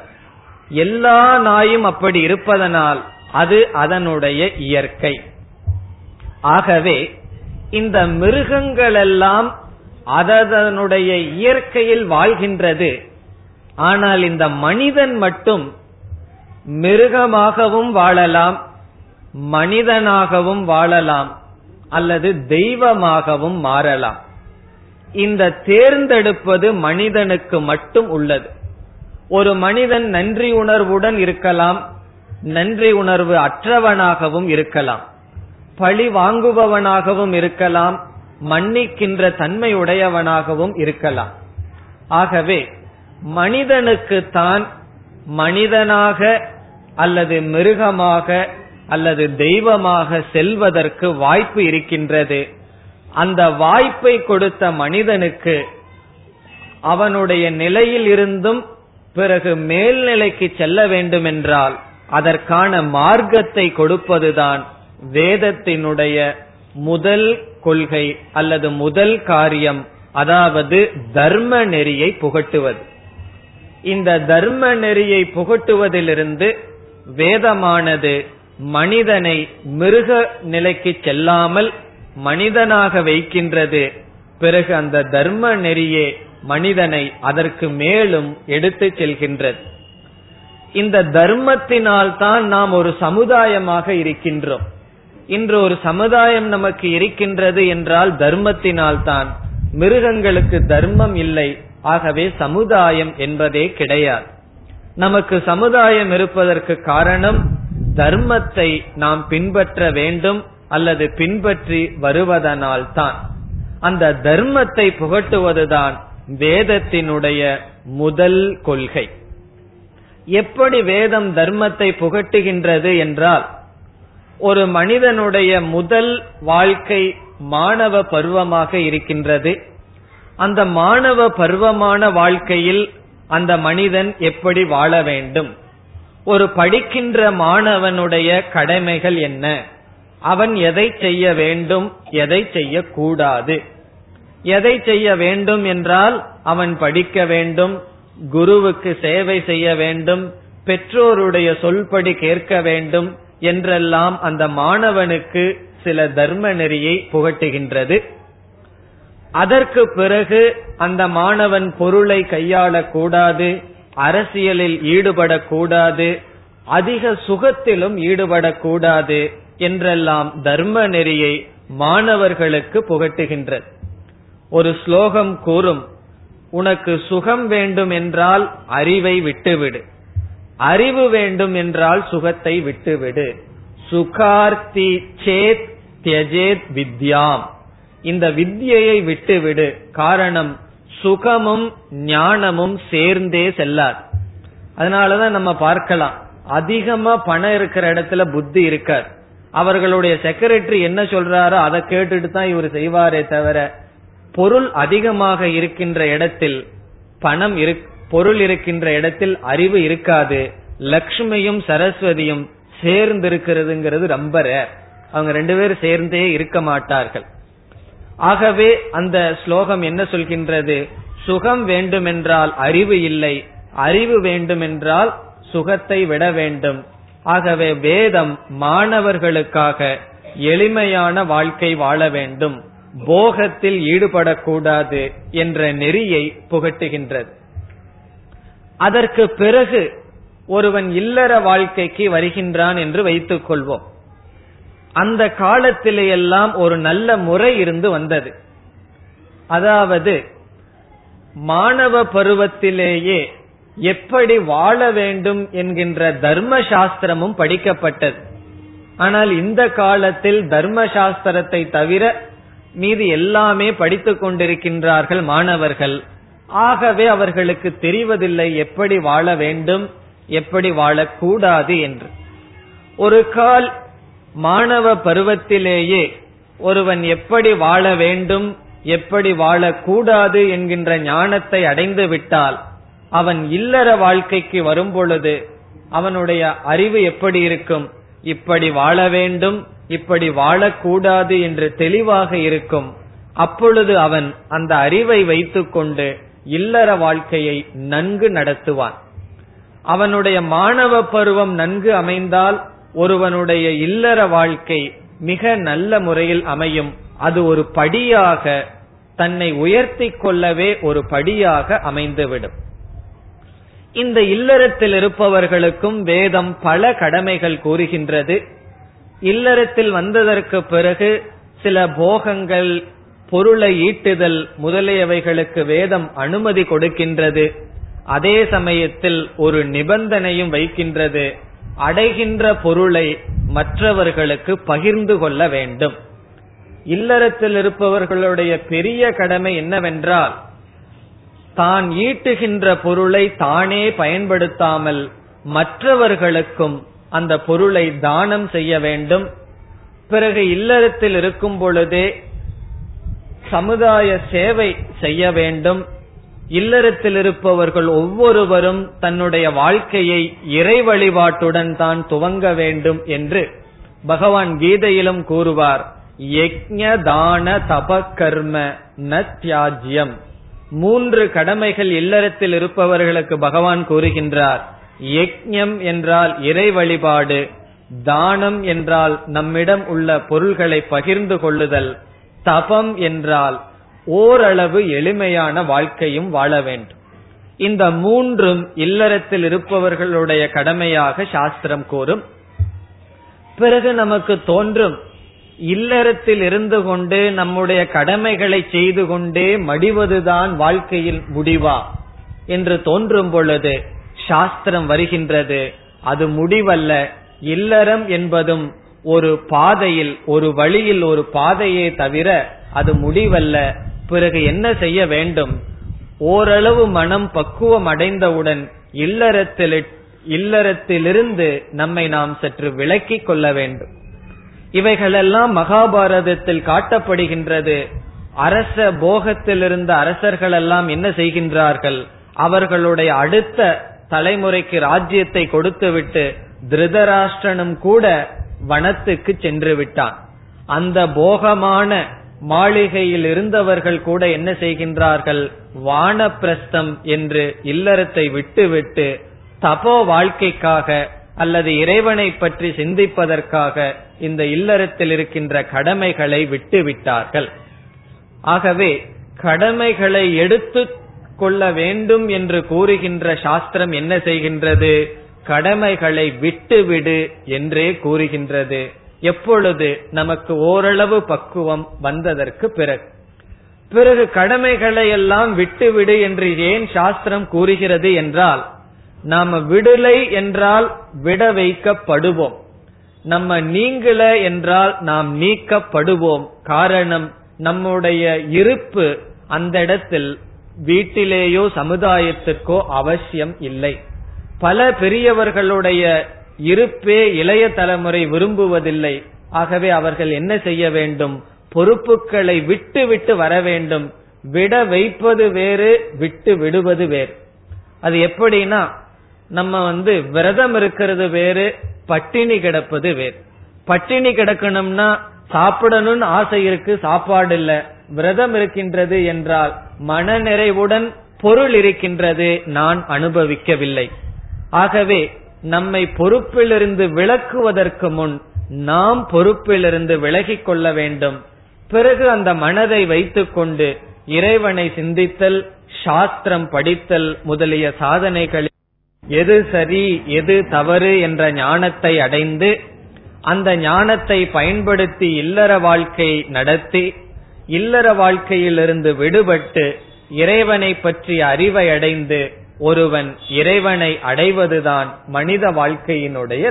எல்லா நாயும் அப்படி இருப்பதனால் அது அதனுடைய இயற்கை. ஆகவே இந்த மிருகங்களெல்லாம் அதனுடைய இயற்கையில் வாழ்கின்றது. ஆனால் இந்த மனிதன் மட்டும் மிருகமாகவும் வாழலாம் மனிதனாகவும் வாழலாம் அல்லது தெய்வமாகவும் மாறலாம். இந்த தேர்ந்தெடுப்பது மனிதனுக்கு மட்டும் உள்ளது. ஒரு மனிதன் நன்றி உணர்வுடன் இருக்கலாம் நன்றி உணர்வு அற்றவனாகவும் இருக்கலாம் பழி வாங்குபவனாகவும் இருக்கலாம் மன்னிக்கின்ற தன்மையுடையவனாகவும் இருக்கலாம். ஆகவே மனிதனுக்கு தான் மனிதனாக அல்லது மிருகமாக அல்லது தெய்வமாக செல்வதற்கு வாய்ப்பு இருக்கின்றது. அந்த வாய்ப்பை கொடுத்த மனிதனுக்கு அவனுடைய நிலையில் இருந்தும் பிறகு மேல்நிலைக்கு செல்ல வேண்டுமென்றால் அதற்கான மார்க்கத்தை கொடுப்பதுதான் வேதத்தினுடைய முதல் கொள்கை அல்லது முதல் காரியம் அதாவது தர்ம நெறியை புகட்டுவது. இந்த தர்ம நெறியை புகட்டுவதிலிருந்து வேதமானது மனிதனை மிருக நிலைக்கு செல்லாமல் மனிதனாக வைக்கின்றது. பிறகு அந்த தர்ம நெறியே மனிதனை அதற்கு மேலும் எடுத்து செல்கின்றது. இந்த தர்மத்தினால் தான் நாம் ஒரு சமுதாயமாக இருக்கின்றோம். இன்று ஒரு சமுதாயம் நமக்கு இருக்கின்றது என்றால் தர்மத்தினால் தான். மிருகங்களுக்கு தர்மம் இல்லை. ஆகவே சமுதாயம் என்பதே கிடையாது. நமக்கு சமுதாயம் இருப்பதற்கு காரணம் தர்மத்தை நாம் பின்பற்ற வேண்டும் அல்லது பின்பற்றி வருவதனால் தான். அந்த தர்மத்தை புகட்டுவதுதான் வேதத்தினுடைய முதல் கொள்கை. எப்படி வேதம் தர்மத்தை புகட்டுகின்றது என்றால் ஒரு மனிதனுடைய முதல் வாழ்க்கை மாணவ பருவமாக இருக்கின்றது. அந்த மாணவ பருவமான வாழ்க்கையில் அந்த மனிதன் எப்படி வாழ வேண்டும்? ஒரு படிக்கின்ற மாணவனுடைய கடமைகள் என்ன? அவன் எதை செய்ய வேண்டும்? எதை செய்யக்கூடாது? எதை செய்ய வேண்டும் என்றால் அவன் படிக்க வேண்டும் குருவுக்கு சேவை செய்ய வேண்டும் பெற்றோருடைய சொல்படி கேட்க வேண்டும் என்றெல்லாம் அந்த மாணவனுக்கு சில தர்ம நெறியை புகட்டுகின்றது. அதற்கு பிறகு அந்த மாணவன் பொருளை கையாளக்கூடாது அரசியலில் ஈடுபடக்கூடாது அதிக சுகத்திலும் ஈடுபடக்கூடாது என்றெல்லாம் தர்ம நெறியை மாணவர்களுக்கு புகட்டுகின்றது. ஒரு ஸ்லோகம் கூறும் உனக்கு சுகம் வேண்டும் என்றால் அறிவை விட்டுவிடு. அறிவு வேண்டும் என்றால் சுகத்தை விட்டுவிடு. சுகார்த்தி சேத் தியஜேத் வித்யாம். இந்த வித்யையை விட்டுவிடு. காரணம் சுகமும் ஞானமும் சேர்ந்தே செல்லாது. அதனாலதான் நம்ம பார்க்கலாம் அதிகமா பணம் இருக்கிற இடத்துல புத்தி இருக்கார் அவர்களுடைய செக்ரட்டரி என்ன சொல்றாரோ அதை கேட்டுட்டு தான் இவர் செய்வாரே தவிர பொருள் அதிகமாக இருக்கின்ற இடத்தில் பணம் பொருள் இருக்கின்ற இடத்தில் அறிவு இருக்காது. லக்ஷ்மியும் சரஸ்வதியும் சேர்ந்து இருக்கிறதுங்கிறது ரொம்ப ரேர் அவங்க ரெண்டு பேரும் சேர்ந்தே இருக்க மாட்டார்கள். ஆகவே அந்த ஸ்லோகம் என்ன சொல்கின்றது? சுகம் வேண்டுமென்றால் அறிவு இல்லை அறிவு வேண்டுமென்றால் சுகத்தை விட வேண்டும். ஆகவே வேதம் மாணவர்களுக்காக எளிமையான வாழ்க்கை வாழ வேண்டும். போகத்தில் ஈடுபடக்கூடாது என்ற நெறியை புகட்டுகின்றது. அதற்கு பிறகு ஒருவன் இல்லற வாழ்க்கைக்கு வருகின்றான் என்று வைத்துக் கொள்வோம். அந்த காலத்திலேயெல்லாம் ஒரு நல்ல முறை இருந்து வந்தது. அதாவது மாணவ பருவத்திலேயே எப்படி வாழ வேண்டும் என்கின்ற தர்ம சாஸ்திரமும் படிக்கப்பட்டது. ஆனால் இந்த காலத்தில் தர்ம சாஸ்திரத்தை தவிர மீது எல்லாமே படித்துக் கொண்டிருக்கின்றார்கள் மாணவர்கள். ஆகவே அவர்களுக்கு தெரிவதில்லை எப்படி வாழ வேண்டும் எப்படி வாழக்கூடாது என்று. ஒரு கால் மாணவ பருவத்திலேயே ஒருவன் எப்படி வாழ வேண்டும் எப்படி வாழக்கூடாது என்கின்ற ஞானத்தை அடைந்து விட்டால் அவன் இல்லற வாழ்க்கைக்கு வரும் பொழுது அவனுடைய அறிவு எப்படி இருக்கும்? இப்படி வாழ வேண்டும் இப்படி வாழக்கூடாது என்று தெளிவாக இருக்கும். அப்பொழுது அவன் அந்த அறிவை வைத்துக்கொண்டு இல்லற வாழ்க்கையை நன்கு நடத்துவான். அவனுடைய மாணவ பருவம் நன்கு அமைந்தால் ஒருவனுடைய இல்லற வாழ்க்கை மிக நல்ல முறையில் அமையும். அது ஒரு படியாக தன்னை உயர்த்தி கொள்ளவே ஒரு படியாக அமைந்துவிடும். இந்த இல்லறத்தில் இருப்பவர்களுக்கும் வேதம் பல கடமைகள் கூறுகின்றது. இல்லறத்தில் வந்ததற்கு பிறகு சில போகங்கள் பொருளை ஈட்டுதல் முதலியவைகளுக்கு வேதம் அனுமதி கொடுக்கின்றது. அதே சமயத்தில் ஒரு நிபந்தனையும் வைக்கின்றது. அடைகின்ற பொருளை மற்றவர்களுக்கு பகிர்ந்து கொள்ள வேண்டும். இல்லறத்தில் இருப்பவர்களுடைய பெரிய கடமை என்னவென்றால் தான் ஈட்டுகின்ற பொருளை தானே பயன்படுத்தாமல் மற்றவர்களுக்கும் அந்த பொருளை தானம் செய்ய வேண்டும். பிறகு இல்லறத்தில் இருக்கும் பொழுதே சமுதாய சேவை செய்ய வேண்டும். இல்லறத்தில் இருப்பவர்கள் ஒவ்வொருவரும் தன்னுடைய வாழ்க்கையை இறை வழிபாட்டுடன் தான் துவங்க வேண்டும் என்று பகவான் கீதையிலும் கூறுவார். யக்ஞ தான தப கர்ம ந தியாஜ்யம். மூன்று கடமைகள் இல்லறத்தில் இருப்பவர்களுக்கு பகவான் கூறுகின்றார். யக்ஞம் என்றால் இறை வழிபாடு தானம் என்றால் நம்மிடம் உள்ள பொருள்களை பகிர்ந்து கொள்ளுதல் தபம் என்றால் ஓரளவு எளிமையான வாழ்க்கையும் வாழ வேண்டும். இந்த மூன்றும் இல்லறத்தில் இருப்பவர்களுடைய கடமையாக சாஸ்திரம் கூறும். பிறகு நமக்கு தோன்றும் இல்லறத்தில் இருந்து கொண்டு நம்முடைய கடமைகளை செய்து கொண்டே மடிவதுதான் வாழ்க்கையில் முடிவா என்று தோன்றும் பொழுது சாஸ்திரம் வருகின்றது. அது முடிவல்ல. இல்லறம் என்பதும் ஒரு பாதையில் ஒரு வழியில் ஒரு பாதையே தவிர அது முடிவல்ல. பிறகு என்ன செய்ய வேண்டும்? ஓரளவு மனம் பக்குவம் அடைந்தவுடன் இல்லறத்தில் இல்லறத்திலிருந்து நம்மை நாம் சற்று விலக்கிக் கொள்ள வேண்டும். இவைகளெல்லாம் மகாபாரதத்தில் காட்டப்படுகின்றது. அரச போகத்திலிருந்த அரசர்களெல்லாம் என்ன செய்கின்றார்கள்? அவர்களுடைய அடுத்த தலைமுறைக்கு ராஜ்யத்தை கொடுத்துவிட்டு திருதராஷ்டிரனும் கூட வனத்துக்கு சென்று விட்டான். அந்த போகமான மாளிகையில் இருந்தவர்கள் கூட என்ன செய்கின்றார்கள்? வானப்பிரஸ்தம் என்று இல்லறத்தை விட்டுவிட்டு தபோ வாழ்க்கைக்காக அல்லது இறைவனை பற்றி சிந்திப்பதற்காக இந்த இல்லறத்தில் இருக்கின்ற கடமைகளை விட்டு விட்டார்கள் ஆகவே கடமைகளை எடுத்து கொள்ள வேண்டும் என்று கூறுகின்ற சாஸ்திரம் என்ன செய்கின்றது? கடமைகளை விட்டுவிடு என்றே கூறுகின்றது. எப்பொழுது நமக்கு ஓரளவு பக்குவம் வந்ததற்கு பிறகு. பிறகு கடமைகளை எல்லாம் விட்டுவிடு என்று ஏன் சாஸ்திரம் கூறுகிறது என்றால் நாம விடுலை என்றால் விட வைக்கப்படுவோம். நம்ம நீங்கள என்றால் நாம் நீக்கப்படுவோம். காரணம் நம்முடைய இருப்பு அந்த இடத்தில் வீட்டிலேயோ சமுதாயத்திற்கோ அவசியம் இல்லை. பல பெரியவர்களுடைய இருப்பே இளைய தலைமுறை விரும்புவதில்லை. ஆகவே அவர்கள் என்ன செய்ய வேண்டும்? பொறுப்புகளை விட்டு விட்டு வர வேண்டும். விட வைப்பது வேறு விட்டு விடுவது வேறு. அது எப்படின்னா நம்ம வந்து விரதம் இருக்கிறது வேறு பட்டினி கிடப்பது வேறு. பட்டினி கிடக்கணும்னா சாப்பிடணும்னு ஆசை இருக்கு சாப்பாடு இல்லை. விரதம் இருக்கின்றது என்றால் மனநிறைவுடன் பொருள் இருக்கின்றது நான் அனுபவிக்கவில்லை. ஆகவே நம்மை பொறுப்பிலிருந்து விளக்குவதற்கு முன் நாம் பொறுப்பிலிருந்து விலகிக் கொள்ள வேண்டும். பிறகு அந்த மனதை வைத்துக்கொண்டு இறைவனை சிந்தித்தல் சாஸ்திரம் படித்தல் முதலிய சாதனைகளில் எது சரி எது தவறு என்ற ஞானத்தை அடைந்து அந்த ஞானத்தை பயன்படுத்தி இல்லற வாழ்க்கை நடத்தி இல்லற வாழ்க்கையிலிருந்து விடுபட்டு இறைவனை பற்றிய அறிவை அடைந்து ஒருவன் இறைவனை அடைவதுதான் மனித வாழ்க்கையினுடைய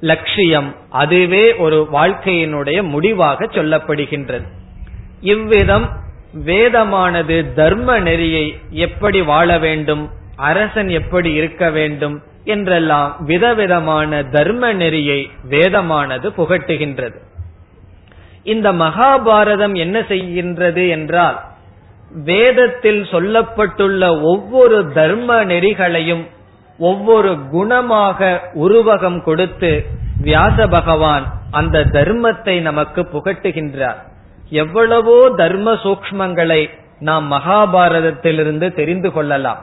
லட்சியம். அதுவே ஒரு வாழ்க்கையினுடைய முடிவாக சொல்லப்படுகின்றது. இவ்விதம் வேதமானது தர்ம நெறியை எப்படி வாழ வேண்டும் அரசன் எப்படி இருக்க வேண்டும் என்றெல்லாம் விதவிதமான தர்ம நெறியை வேதமானது புகட்டுகின்றது. இந்த மகாபாரதம் என்ன செய்கின்றது என்றால் வேதத்தில் சொல்லப்பட்டுள்ள ஒவ்வொரு தர்ம நெறிகளையும் ஒவ்வொரு குணமாக உருவகம் கொடுத்து வியாச பகவான் அந்த தர்மத்தை நமக்கு புகட்டுகின்றார். எவ்வளவோ தர்ம சூக்மங்களை நாம் மகாபாரதத்திலிருந்து தெரிந்து கொள்ளலாம்.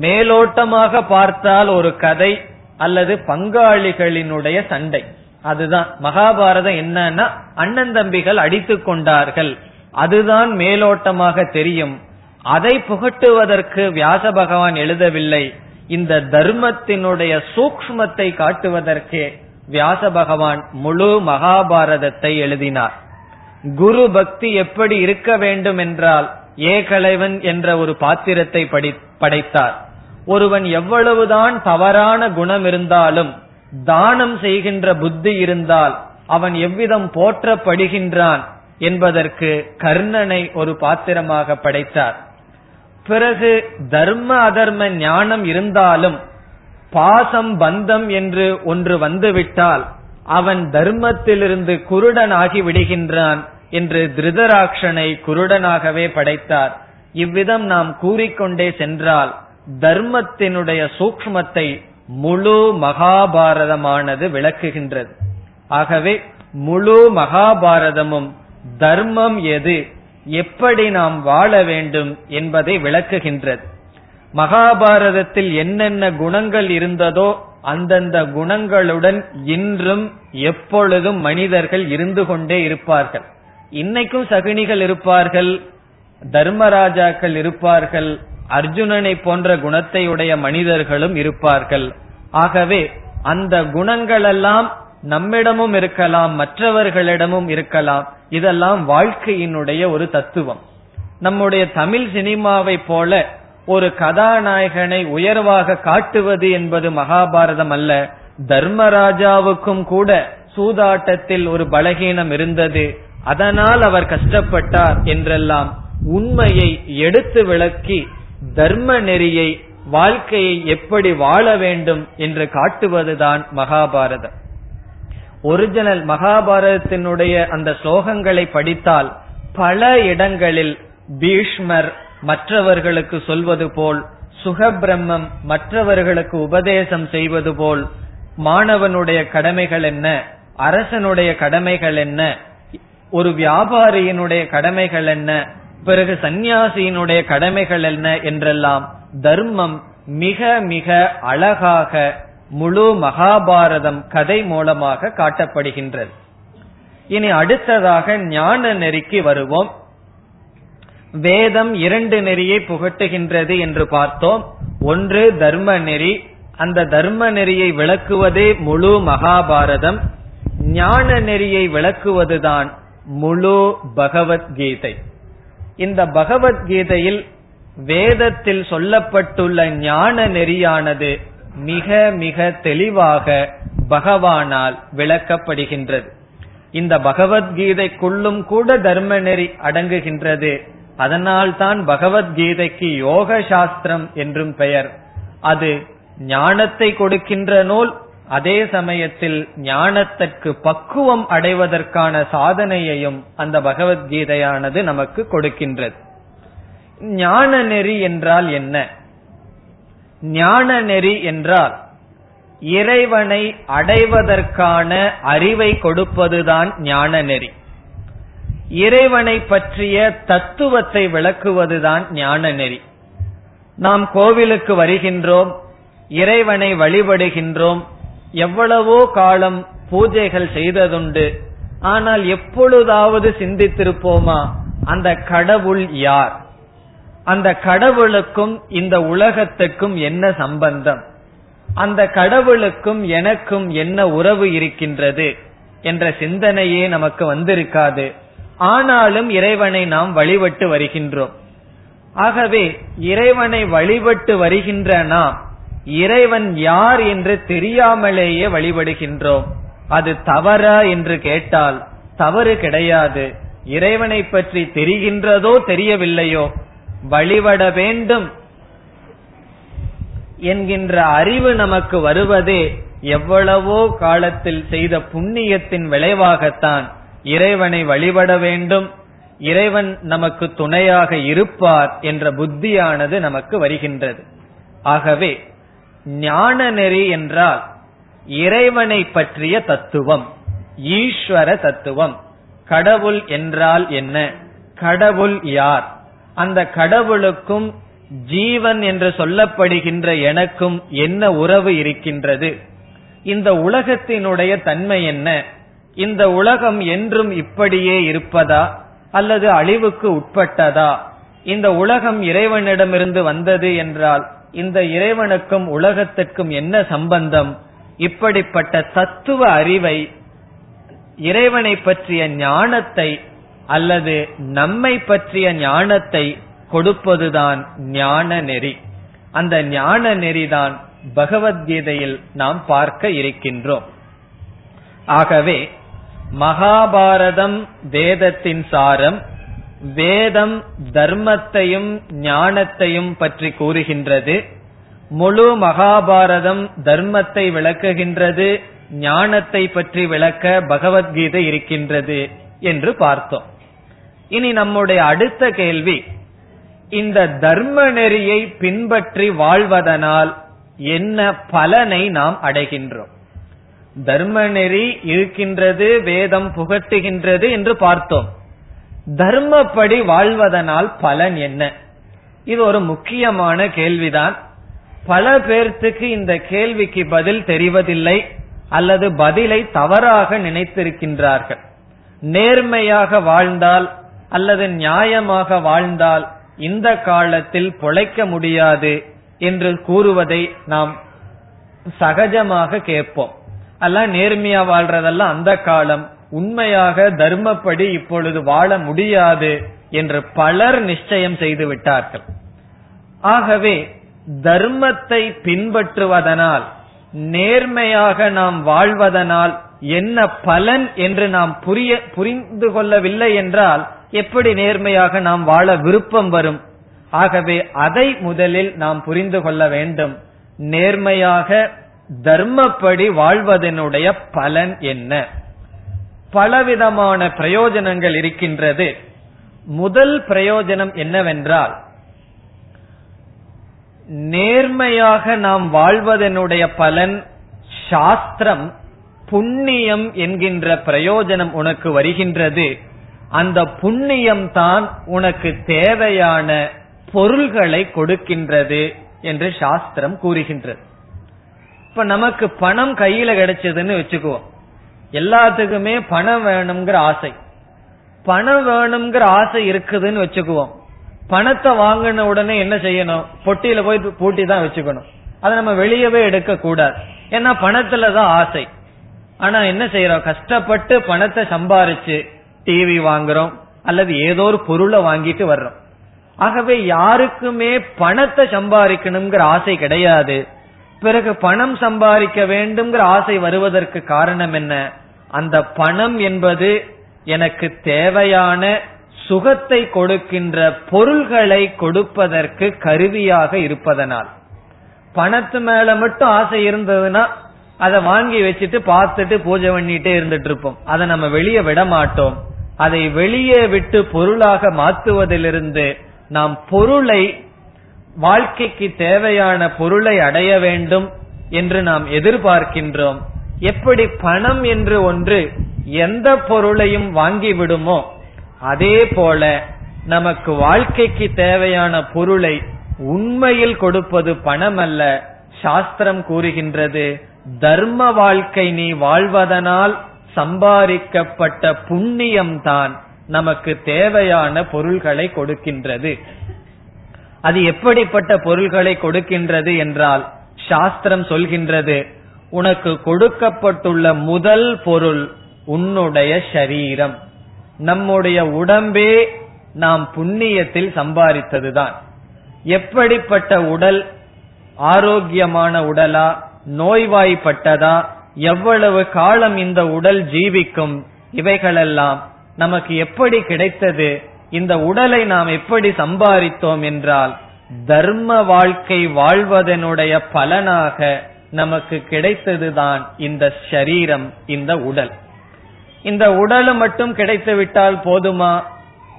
மேலோட்டமாக பார்த்தால் ஒரு கதை அல்லது பங்காளிகளினுடைய சண்டை. அதுதான். மகாபாரதம் என்னன்னா அண்ணன் தம்பிகள் அடித்து கொண்டார்கள். அதுதான் மேலோட்டமாக தெரியும். அதை புகட்டுவதற்கு வியாச பகவான் எழுதவில்லை. இந்த தர்மத்தினுடைய சூக்மத்தை காட்டுவதற்கே வியாச பகவான் முழு மகாபாரதத்தை எழுதினார். குரு பக்தி எப்படி இருக்க வேண்டும் என்றால் ஏகலைவன் என்ற ஒரு பாத்திரத்தை படைத்தார். ஒருவன் எவ்வளவுதான் தவறான குணம் இருந்தாலும் தானம் செய்கின்ற புத்தி இருந்தால் அவன் எவ்விதம் போற்றப்படுகின்றான் என்பதற்கு கர்ணனை ஒரு பாத்திரமாக படைத்தார். பிறகு தர்ம அதர்ம ஞானம் இருந்தாலும் பாசம் பந்தம் என்று ஒன்று வந்துவிட்டால் அவன் தர்மத்திலிருந்து குருடனாகி விடுகின்றான் என்று திருதராட்சனை குருடனாகவே படைத்தார். இவ்விதம் நாம் கூறிக்கொண்டே சென்றால் தர்மத்தினுடைய சூக்மத்தை முழு மகாபாரதமானது விளக்குகின்றது. ஆகவே முழு மகாபாரதமும் தர்மம் எது? எப்படி நாம் வாழ வேண்டும் என்பதை விளக்குகின்றது. மகாபாரதத்தில் என்னென்ன குணங்கள் இருந்ததோ அந்தந்த குணங்களுடன் இன்றும் எப்பொழுதும் மனிதர்கள் இருந்து கொண்டே இருப்பார்கள். இன்னைக்கும் சகுனிகள் இருப்பார்கள் தர்மராஜாக்கள் இருப்பார்கள் அர்ஜுனனை போன்ற குணத்தை உடைய மனிதர்களும் இருப்பார்கள். ஆகவே அந்த குணங்களெல்லாம் நம்மிடமும் இருக்கலாம் மற்றவர்களிடமும் இருக்கலாம். இதெல்லாம் வாழ்க்கையினுடைய ஒரு தத்துவம். நம்முடைய தமிழ் சினிமாவை போல ஒரு கதாநாயகனை உயர்வாக காட்டுவது என்பது மகாபாரதம் அல்ல. தர்மராஜாவுக்கும் கூட சூதாட்டத்தில் ஒரு பலகீனம் இருந்தது. அதனால் அவர் கஷ்டப்பட்டார் என்றெல்லாம் உண்மையை எடுத்து விளக்கி தர்ம நெறியை வாழ்க்கையை எப்படி வாழ வேண்டும் என்று காட்டுவதுதான் மகாபாரதம். ஒரிஜினல் மகாபாரதத்தினுடைய அந்த ஸ்லோகங்களை படித்தால் பல இடங்களில் பீஷ்மர் மற்றவர்களுக்கு சொல்வது போல் சுகபிரம்மம் மற்றவர்களுக்கு உபதேசம் செய்வது போல் மாணவனுடைய கடமைகள் என்ன அரசனுடைய கடமைகள் என்ன ஒரு வியாபாரியினுடைய கடமைகள் என்ன பிறகு சந்நியாசியினுடைய கடமைகள் என்ன என்றெல்லாம் தர்மம் மிக மிக அழகாக முழு மகாபாரதம் கதை மூலமாக காட்டப்படுகின்றது. இனி அடுத்ததாக ஞான நெறிக்கு வருவோம். வேதம் இரண்டு நெறியை புகட்டுகின்றது என்று பார்த்தோம். ஒன்று தர்ம நெறி. அந்த தர்ம நெறியை விளக்குவதே முழு மகாபாரதம். ஞான நெறியை விளக்குவதுதான் முழு பகவத்கீதை. இந்த பகவத்கீதையில் வேதத்தில் சொல்லப்பட்டுள்ள ஞான நெறியானது மிக மிக தெளிவாக பகவானால் விளக்கப்படுகின்றது. இந்த பகவத்கீதைக்குள்ளும் கூட தர்ம நெறி அடங்குகின்றது. அதனால்தான் பகவத்கீதைக்கு யோக சாஸ்திரம் என்றும் பெயர். அது ஞானத்தை கொடுக்கின்ற நூல் அதே சமயத்தில் ஞானத்திற்கு பக்குவம் அடைவதற்கான சாதனையையும் அந்த பகவத்கீதையானது நமக்கு கொடுக்கின்றது. ஞான நெறி என்றால் என்ன? ஞான நெறி என்றால் இறைவனை அடைவதற்கான அறிவை கொடுப்பதுதான் ஞான நெறி. இறைவனை பற்றிய தத்துவத்தை விளக்குவதுதான் ஞான நெறி. நாம் கோவிலுக்கு வருகின்றோம் இறைவனை வழிபடுகின்றோம் எவ்வளவோ காலம் பூஜைகள் செய்ததுண்டு. ஆனால் எப்பொழுதாவது சிந்தித்திருப்போமா? அந்த கடவுள் யார்? அந்த கடவுளுக்கும் இந்த உலகத்துக்கும் என்ன சம்பந்தம்? அந்த கடவுளுக்கும் எனக்கும் என்ன உறவு இருக்கின்றது? என்ற சிந்தனையே நமக்கு வந்திருக்காது. ஆனாலும் இறைவனை நாம் வழிபட்டு வருகின்றோம். ஆகவே இறைவனை வழிபட்டு வருகின்ற நாம் இறைவன் யார் என்று தெரியாமலேயே வழிபடுகின்றோம். அது தவறா என்று கேட்டால் தவறு கிடையாது. இறைவனை பற்றி தெரிகின்றதோ தெரியவில்லையோ? வழிபட வேண்டும் என்கின்ற அறிவு நமக்கு வருவதே எவ்வளவோ காலத்தில் செய்த புண்ணியத்தின் விளைவாகத்தான் இறைவனை வழிபட வேண்டும். இறைவன் நமக்கு துணையாக இருப்பார் என்ற புத்தியானது நமக்கு வருகின்றது. ஆகவே ஞான நெறி என்றால் இறைவனை பற்றிய தத்துவம் ஈஸ்வர தத்துவம். கடவுள் என்றால் என்ன? கடவுள் யார்? அந்த கடவுளுக்கும் ஜீவன் என்று சொல்லப்படுகின்ற எனக்கும் என்ன உறவு இருக்கின்றது? இந்த உலகத்தினுடைய தன்மை என்ன? இந்த உலகம் என்றும் இப்படியே இருப்பதா? அல்லது அழிவுக்கு உட்பட்டதா? இந்த உலகம் இறைவனிடமிருந்து வந்தது என்றால் இந்த இறைவனுக்கும் உலகத்திற்கும் என்ன சம்பந்தம்? இப்படிப்பட்ட தத்துவ அறிவை இறைவனை பற்றிய ஞானத்தை அல்லது நம்மை பற்றிய ஞானத்தை கொடுப்பதுதான் ஞான நெறி. அந்த ஞான நெறிதான் பகவத்கீதையில் நாம் பார்க்க இருக்கின்றோம். ஆகவே மகாபாரதம் வேதத்தின் சாரம் வேதம் தர்மத்தையும் ஞானத்தையும் பற்றி கூறுகின்றது. முழு மகாபாரதம் தர்மத்தை விளக்குகின்றது. ஞானத்தை பற்றி விளக்க பகவத்கீதை இருக்கின்றது என்று பார்த்தோம். இனி நம்முடைய அடுத்த கேள்வி இந்த தர்ம நெறியை பின்பற்றி வாழ்வதனால் என்ன பலனை நாம் அடைகின்றோம்? தர்ம நெறி இருக்கின்றது வேதம் புகட்டுகின்றது என்று பார்த்தோம். தர்மப்படி வாழ்வதனால் பலன் என்ன? இது ஒரு முக்கியமான கேள்விதான். பல பேர்த்துக்கு இந்த கேள்விக்கு பதில் தெரிவதில்லை அல்லது பதிலை தவறாக நினைத்திருக்கின்றார்கள். நேர்மையாக வாழ்ந்தால் அல்லது நியாயமாக வாழ்ந்தால் இந்த காலத்தில் பொழைக்க முடியாது என்று கூறுவதை நாம் சகஜமாக கேட்போம். அல்ல நேர்மையா வாழ்றதெல்லாம் அந்த காலம். உண்மையாக தர்மப்படி இப்பொழுது வாழ முடியாது என்று பலர் நிச்சயம் செய்து விட்டார்கள். ஆகவே தர்மத்தை பின்பற்றுவதனால் நேர்மையாக நாம் வாழ்வதனால் என்ன பலன் என்று நாம் புரிய புரிந்து கொள்ளவில்லை என்றால் எப்படி நேர்மையாக நாம் வாழ விருப்பம் வரும்? ஆகவே அதை முதலில் நாம் புரிந்து கொள்ள வேண்டும். நேர்மையாக தர்மப்படி வாழ்வதனுடைய பலன் என்ன? பலவிதமான பிரயோஜனங்கள் இருக்கின்றது. முதல் பிரயோஜனம் என்னவென்றால் நேர்மையாக நாம் வாழ்வதனுடைய பலன் சாஸ்திரம் புண்ணியம் என்கின்ற பிரயோஜனம் உனக்கு வருகின்றது. அந்த புண்ணியம் தான் உனக்கு தேவையான பொருள்களை கொடுக்கின்றது என்று சாஸ்திரம் கூறுகின்றது. இப்ப நமக்கு பணம் கையில கிடைச்சதுன்னு வச்சுக்குவோம். எல்லாத்துக்குமே பணம் வேணுங்கிற ஆசை. பணம் வேணுங்கிற ஆசை இருக்குதுன்னு வச்சுக்குவோம். பணத்தை வாங்கின உடனே என்ன செய்யணும்? பொட்டியில போய் பூட்டி தான் வச்சுக்கணும். அதை நம்ம வெளியவே எடுக்க கூடாது ஏன்னா பணத்துல தான் ஆசை. ஆனா என்ன செய்யறோம்? கஷ்டப்பட்டு பணத்தை சம்பாரிச்சு டிவி வாங்குறோம். அல்லது ஏதோ ஒரு பொருளை வாங்கிட்டு வர்றோம். ஆகவே யாருக்குமே பணத்தை சம்பாதிக்கணுங்கிற ஆசை கிடையாது. பிறகு பணம் சம்பாதிக்க வேண்டும்ங்கிற ஆசை வருவதற்கு காரணம் என்ன? அந்த பணம் என்பது எனக்கு தேவையான சுகத்தை கொடுக்கின்ற பொருள்களை கொடுப்பதற்கு கருவியாக இருப்பதனால். பணத்து மேல மட்டும் ஆசை இருந்ததுன்னா அதை வாங்கி வச்சுட்டு பார்த்துட்டு பூஜை பண்ணிட்டே இருந்துட்டு இருப்போம் அதை நம்ம வெளியே விட மாட்டோம். அதை வெளியே விட்டு பொருளாக மாற்றுவதிலிருந்து நாம் பொருளை வாழ்க்கைக்கு தேவையான பொருளை அடைய வேண்டும் என்று நாம் எதிர்பார்க்கின்றோம். எப்படி பணம் என்று ஒன்று எந்த பொருளையும் வாங்கி விடுமோ அதே போல நமக்கு வாழ்க்கைக்கு தேவையான பொருளை உண்மையில் கொடுப்பது பணம் அல்ல சாஸ்திரம் கூறுகின்றது தர்ம வாழ்க்கை நீ வாழ்வதனால் சம்பாதிக்கப்பட்ட புண்ணியம்தான் நமக்கு தேவையான பொருள்களை கொடுக்கின்றது. அது எப்படிப்பட்ட பொருள்களை கொடுக்கின்றது என்றால் சாஸ்திரம் சொல்கின்றது உனக்கு கொடுக்கப்பட்டுள்ள முதல் பொருள் உன்னுடைய சரீரம். நம்முடைய உடம்பே நாம் புண்ணியத்தில் சம்பாதித்ததுதான். எப்படிப்பட்ட உடல்? ஆரோக்கியமான உடலா? நோய்வாய்ப்பட்டதா? எவ்வளவு காலம் இந்த உடல் ஜீவிக்கும்? இவைகளெல்லாம் நமக்கு எப்படி கிடைத்தது? இந்த உடலை நாம் எப்படி சம்பாதித்தோம் என்றால் தர்ம வாழ்க்கை வாழ்வதனுடைய பலனாக நமக்கு கிடைத்ததுதான் இந்த சரீரம் இந்த உடல். இந்த உடல் மட்டும் கிடைத்து விட்டால் போதுமா?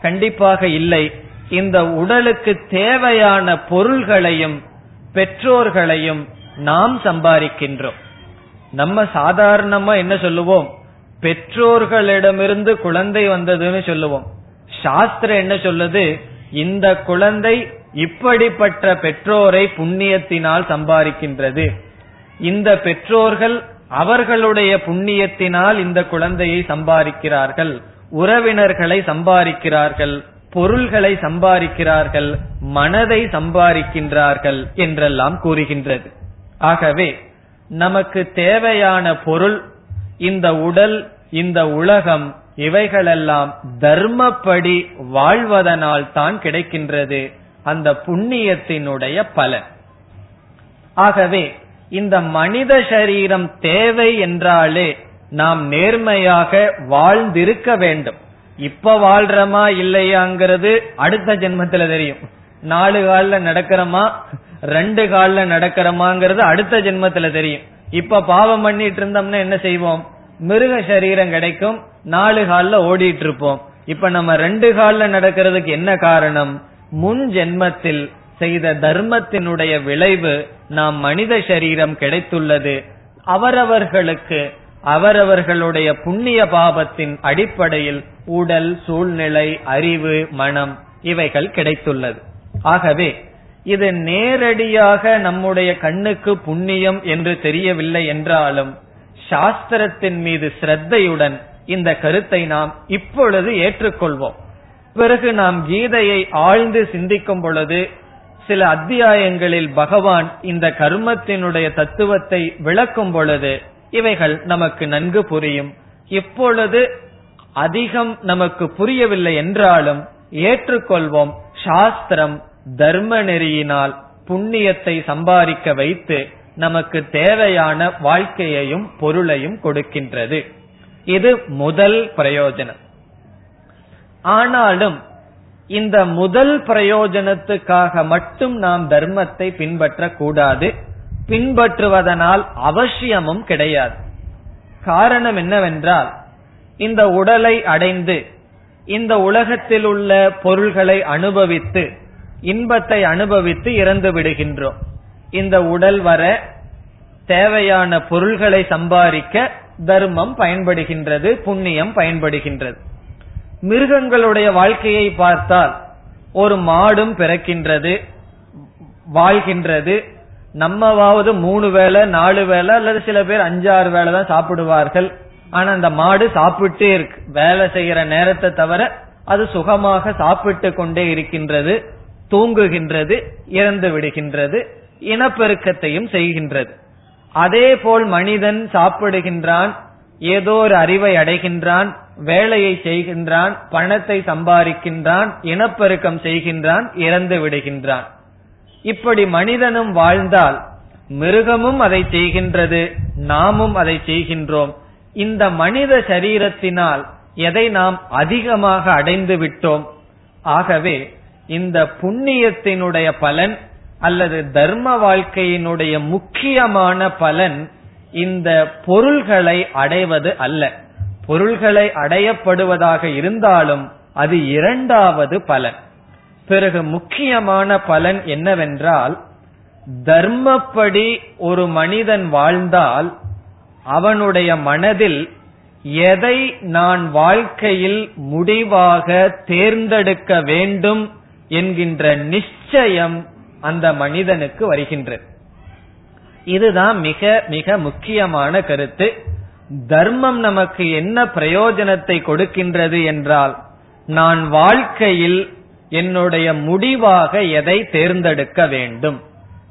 கண்டிப்பாக இல்லை. இந்த உடலுக்கு தேவையான பொருள்களையும் பெற்றோர்களையும் நாம் சம்பாதிக்கின்றோம். நம்ம சாதாரணமா என்ன சொல்லுவோம்? பெற்றோர்களிடமிருந்து குழந்தை வந்ததுன்னு சொல்லுவோம். சாஸ்திரம் என்ன சொல்லுது? இந்த குழந்தை இப்படிப்பட்ட பெற்றோரை புண்ணியத்தினால் சம்பாதிக்கின்றது. இந்த பெற்றோர்கள் அவர்களுடைய புண்ணியத்தினால் இந்த குழந்தையை சம்பாதிக்கிறார்கள். உறவினர்களை சம்பாதிக்கிறார்கள். பொருள்களை சம்பாதிக்கிறார்கள். மனதை சம்பாதிக்கின்றார்கள் என்றெல்லாம் கூறுகின்றது. ஆகவே நமக்கு தேவையான பொருள் இந்த உடல் இந்த உலகம் இவைகளெல்லாம் தர்மப்படி வாழ்வதனால் தான் கிடைக்கின்றது. அந்த புண்ணியத்தினுடைய பலன். ஆகவே இந்த மனித சரீரம் தேவை என்றாலே நாம் நேர்மையாக வாழ்ந்திருக்க வேண்டும். இப்ப வாழ்றமா இல்லையாங்கிறது அடுத்த ஜென்மத்துல தெரியும். நாலு காலில் நடக்கிறோமா ரெண்டு கால்ல நடக்கிறோமாங்கிறது அடுத்த ஜென்மத்துல தெரியும். இப்ப பாவம் பண்ணிட்டு இருந்தோம்னா என்ன செய்வோம்? மிருக சரீரம் கிடைக்கும் நாலு காலில் ஓடிட்டு இருப்போம். இப்ப நம்ம ரெண்டு கால்ல நடக்கிறதுக்கு என்ன காரணம்? முன் ஜென்மத்தில் செய்த தர்மத்தினுடைய விளைவு நாம் மனித சரீரம் கிடைத்துள்ளது. அவரவர்களுக்கு அவரவர்களுடைய புண்ணிய பாபத்தின் அடிப்படையில் உடல் சூழ்நிலை அறிவு மனம் இவைகள் கிடைத்துள்ளது. ஆகவே இது நேரடியாக நம்முடைய கண்ணுக்கு புண்ணியம் என்று தெரியவில்லை என்றாலும் சாஸ்திரத்தின் மீது சிரத்தையுடன் இந்த கருத்தை நாம் இப்பொழுது ஏற்றுக்கொள்வோம். பிறகு நாம் கீதையை ஆழ்ந்து சிந்திக்கும் பொழுது சில அத்தியாயங்களில் பகவான் இந்த கர்மத்தினுடைய தத்துவத்தை விளக்கும் பொழுது இவைகள் நமக்கு நன்கு புரியும். இப்பொழுது அதிகம் நமக்கு புரியவில்லை என்றாலும் ஏற்றுக்கொள்வோம். சாஸ்திரம் தர்ம நெறியினால் புண்ணியத்தை சம்பாதிக்க வைத்து நமக்கு தேவையான வாழ்க்கையையும் பொருளையும் கொடுக்கின்றது. இது முதல் பிரயோஜனம். ஆனாலும் இந்த முதல் பிரயோஜனத்துக்காக மட்டும் நாம் தர்மத்தை பின்பற்றக்கூடாது. பின்பற்றுவதனால் அவசியமும் கிடையாது. காரணம் என்னவென்றால் இந்த உடலை அடைந்து இந்த உலகத்தில் உள்ள பொருள்களை அனுபவித்து இன்பத்தை அனுபவித்து இறந்து விடுகின்றோம். இந்த உடல் வர தேவையான பொருள்களை சம்பாதிக்க தர்மம் பயன்படுகின்றது புண்ணியம் பயன்படுகின்றது. மிருகங்களுடைய வாழ்க்கையை பார்த்தால் ஒரு மாடும் பிறக்கின்றது வாழ்கின்றது. நம்மவாவது மூணு வேளை நாலு வேளை அல்லது சில பேர் அஞ்சாறு வேலை தான் சாப்பிடுவார்கள். ஆனா அந்த மாடு சாப்பிட்டே இருக்கு. வேலை செய்யற நேரத்தை தவிர அது சுகமாக சாப்பிட்டு கொண்டே இருக்கின்றது தூங்குகின்றது இறந்து விடுகின்றது இனப்பெருக்கத்தையும் செய்கின்றது. அதே போல் மனிதன் சாப்பிடுகின்றான் ஏதோ ஒரு அறிவை அடைகின்றான் வேலையை செய்கின்றான் பணத்தை சம்பாதிக்கின்றான் இனப்பெருக்கம் செய்கின்றான் இறந்து விடுகின்றான். இப்படி மனிதனும் வாழ்ந்தால் மிருகமும் அதை செய்கின்றது நாமும் அதை செய்கின்றோம். இந்த மனித சரீரத்தினால் எதை நாம் அதிகமாக அடைந்து விட்டோம்? ஆகவே இந்த புண்ணியத்தினுடைய பலன் அல்லது தர்ம வாழ்க்கையினுடைய முக்கியமான பலன் இந்த பொருள்களை அடைவது அல்ல. பொருள்களை அடையப்படுவதாக இருந்தாலும் அது இரண்டாவது பலன். பிறகு முக்கியமான பலன் என்னவென்றால் தர்மப்படி ஒரு மனிதன் வாழ்ந்தால் அவனுடைய மனதில் எதை நான் வாழ்க்கையில் முடிவாக தேர்ந்தெடுக்க வேண்டும் என்கின்ற நிச்சயம் அந்த மனிதனுக்கு வருகின்றது. இதுதான் மிக மிக முக்கியமான கருத்து. தர்மம் நமக்கு என்ன பிரயோஜனத்தை கொடுக்கின்றது என்றால் நான் வாழ்க்கையில் என்னுடைய முடிவாக எதை தேர்ந்தெடுக்க வேண்டும்?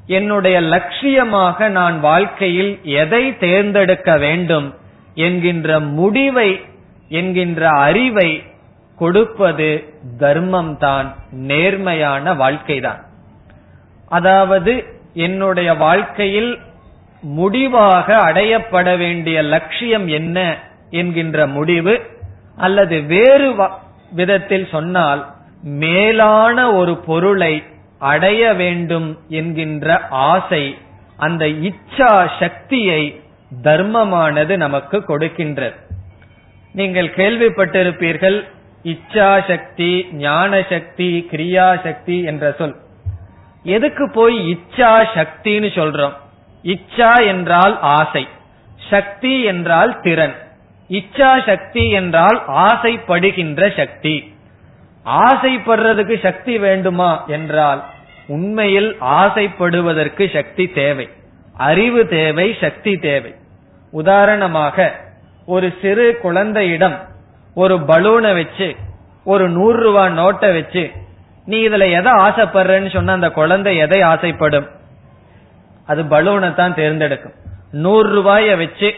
என்னுடைய லட்சியமாக நான் வாழ்க்கையில் எதை தேர்ந்தெடுக்க வேண்டும் என்கின்ற முடிவை என்கின்ற அறிவை கொடுப்பது தர்மம் தான் நேர்மையான வாழ்க்கைதான். அதாவது என்னுடைய வாழ்க்கையில் முடிவாக அடையப்பட வேண்டிய லட்சியம் என்ன என்கின்ற முடிவு அல்லது வேறு விதத்தில் சொன்னால் மேலான ஒரு பொருளை அடைய வேண்டும் என்கின்ற ஆசை அந்த இச்சா சக்தியை தர்மமானது நமக்கு கொடுக்கின்றது. நீங்கள் கேள்விப்பட்டிருப்பீர்கள் இச்சா சக்தி ஞான சக்தி கிரியா சக்தி என்ற சொல். எதுக்கு போய் இச்சா சக்தின்னு சொல்றோம்? இச்சா என்றால் ஆசை சக்தி என்றால் திறன் இச்சா சக்தி என்றால் ஆசைப்படுகின்ற சக்தி. ஆசைப்படுறதுக்கு சக்தி வேண்டுமா என்றால் உண்மையில் ஆசைப்படுவதற்கு சக்தி தேவை அறிவு தேவை சக்தி தேவை. உதாரணமாக ஒரு சிறு குழந்தையிடம் ஒரு பலூனை வச்சு ஒரு நூறு ரூபாய் நோட்டை வச்சு நீ இதுல எதை ஆசைப்படுறன்னு சொன்ன அந்த குழந்தை எதை ஆசைப்படும்? அது பலூனை தான் தேர்ந்தெடுக்கும். நூறு ரூபாய வச்சு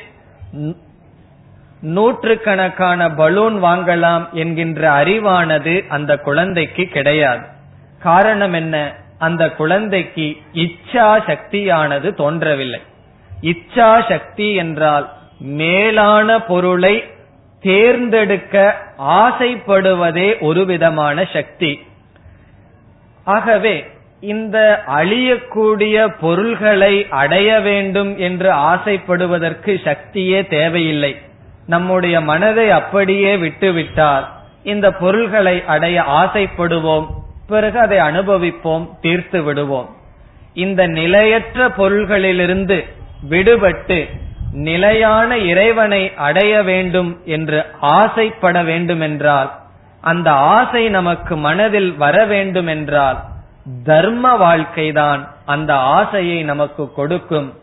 நூற்றுக்கணக்கான பலூன் வாங்கலாம் என்கின்ற அறிவானது அந்த குழந்தைக்கு கிடையாது. காரணம் என்ன? அந்த குழந்தைக்கு இச்சா சக்தியானது தோன்றவில்லை. இச்சா சக்தி என்றால் மேலான பொருளை தேர்ந்தெடுக்க ஆசைப்படுவதே ஒரு விதமான சக்தி. ஆகவே இந்த அழியக்கூடிய பொருள்களை அடைய வேண்டும் என்று ஆசைப்படுவதற்கு சக்தியே தேவையில்லை. நம்முடைய மனதை அப்படியே விட்டுவிட்டால் இந்த பொருள்களை அடைய ஆசைப்படுவோம் பிறகு அதை அனுபவிப்போம் தீர்த்து விடுவோம். இந்த நிலையற்ற பொருள்களிலிருந்து விடுபட்டு நிலையான இறைவனை அடைய வேண்டும் என்று ஆசைப்பட வேண்டுமென்றால் அந்த ஆசை நமக்கு மனதில் வர வேண்டுமென்றால் தர்ம வாழ்க்கைதான் அந்த ஆசையை நமக்கு கொடுக்கும்.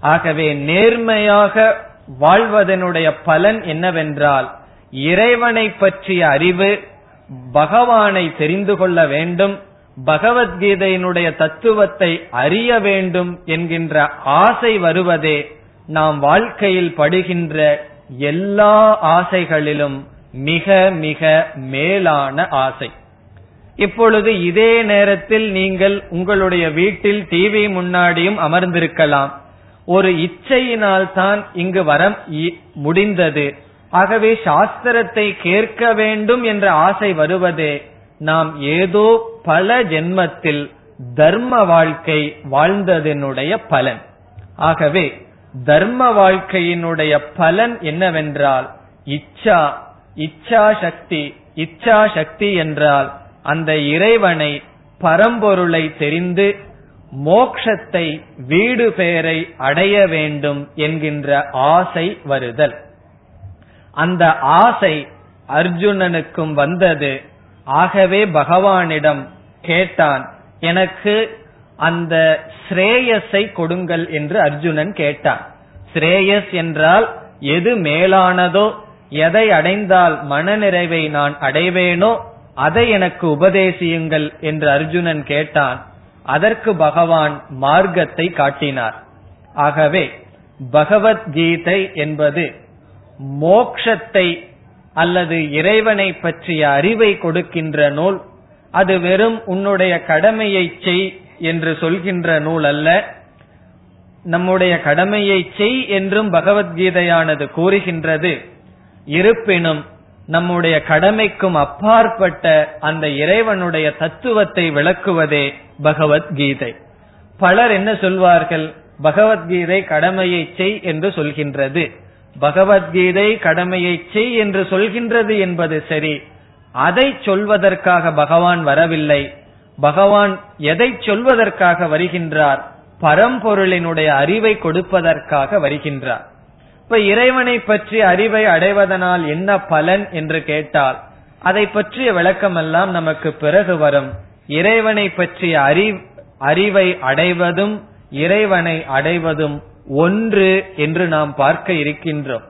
ஆகவே நேர்மையாக வாழ்வதனுடைய பலன் என்னவென்றால் இறைவனை பற்றிய அறிவு பகவானை தெரிந்து கொள்ள வேண்டும் பகவத்கீதையினுடைய தத்துவத்தை அறிய வேண்டும் என்கின்ற ஆசை வருவதே நாம் வாழ்க்கையில் படுகின்ற எல்லா ஆசைகளிலும் மிக மிக மேலான ஆசை. இப்பொழுது இதே நேரத்தில் நீங்கள் உங்களுடைய வீட்டில் டிவி முன்னாடியும் அமர்ந்திருக்கலாம். ஒரு இச்சையினால் தான் இங்கு வர முடிந்தது. ஆகவே சாஸ்திரத்தை கேட்க வேண்டும் என்ற ஆசை வருவதே நாம் ஏதோ பல ஜென்மத்தில் தர்ம வாழ்க்கை வாழ்ந்ததனுடைய பலன். ஆகவே தர்ம வாழ்க்கையினுடைய பலன் என்னவென்றால் இச்சா இச்சா சக்தி இச்சா சக்தி என்றால் அந்த இறைவனை பரம்பொருளை தெரிந்து மோக்ஷத்தை வீடு பெயரை அடைய வேண்டும் என்கின்ற ஆசை வருதல். அந்த ஆசை அர்ஜுனனுக்கும் வந்தது. ஆகவே பகவானிடம் கேட்டான் எனக்கு அந்த ஸ்ரேயஸை கொடுங்கள் என்று அர்ஜுனன் கேட்டான். ஸ்ரேயஸ் என்றால் எது மேலானதோ எதை அடைந்தால் மனநிறைவை நான் அடைவேனோ அதை எனக்கு உபதேசியுங்கள் என்று அர்ஜுனன் கேட்டான். அதற்கு பகவான் மார்க்கத்தை காட்டினார். ஆகவே பகவத்கீதை என்பது மோக்ஷத்தை அல்லது இறைவனை பற்றிய அறிவை கொடுக்கின்ற நூல். அது வெறும் உன்னுடைய கடமையை செய் என்று சொல்கின்ற நூல் அல்ல. நம்முடைய கடமையை செய் என்றும் பகவத்கீதையானது கூறுகின்றது. இருப்பினும் நம்முடைய கடமைக்கும் அப்பாற்பட்ட அந்த இறைவனுடைய தத்துவத்தை விளக்குவதே பகவத்கீதை. பலர் என்ன சொல்வார்கள்? பகவத்கீதை கடமையை செய் என்று சொல்கின்றது. பகவத்கீதை கடமையை செய் என்று சொல்கின்றது என்பது சரி. அதை சொல்வதற்காக பகவான் வரவில்லை. பகவான் எதை சொல்வதற்காக வருகின்றார்? பரம்பொருளினுடைய அறிவை கொடுப்பதற்காக வருகின்றார். இப்ப இறைவனை பற்றி அறிவை அடைவதனால் என்ன பலன் என்று கேட்டால் அதை பற்றிய விளக்கமெல்லாம் நமக்கு பிறகு வரும். இறைவனை பற்றிய அறி அறிவை அடைவதும் இறைவனை அடைவதும் ஒன்று என்று நாம் பார்க்க இருக்கின்றோம்.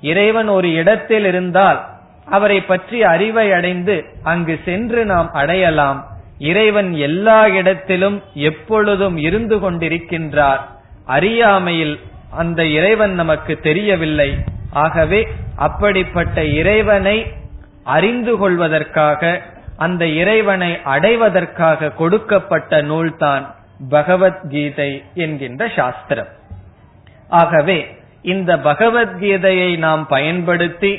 இறைவன் ஒரு இடத்தில் இருந்தால் அவரை பற்றி அறிவை அடைந்து அங்கு சென்று நாம் அடையலாம். இறைவன் எல்லா இடத்திலும் எப்பொழுதும் இருந்து கொண்டிருக்கின்றார். அறியாமையில் அந்த இறைவன் நமக்கு தெரியவில்லை. ஆகவே அப்படிப்பட்ட இறைவனை அறிந்து கொள்வதற்காக அந்த இறைவனை அடைவதற்காக கொடுக்கப்பட்ட நூல்தான் பகவத்கீதை என்கின்ற சாஸ்திரம். ஆகவே இந்த பகவத்கீதையை நாம் பயன்படுத்தி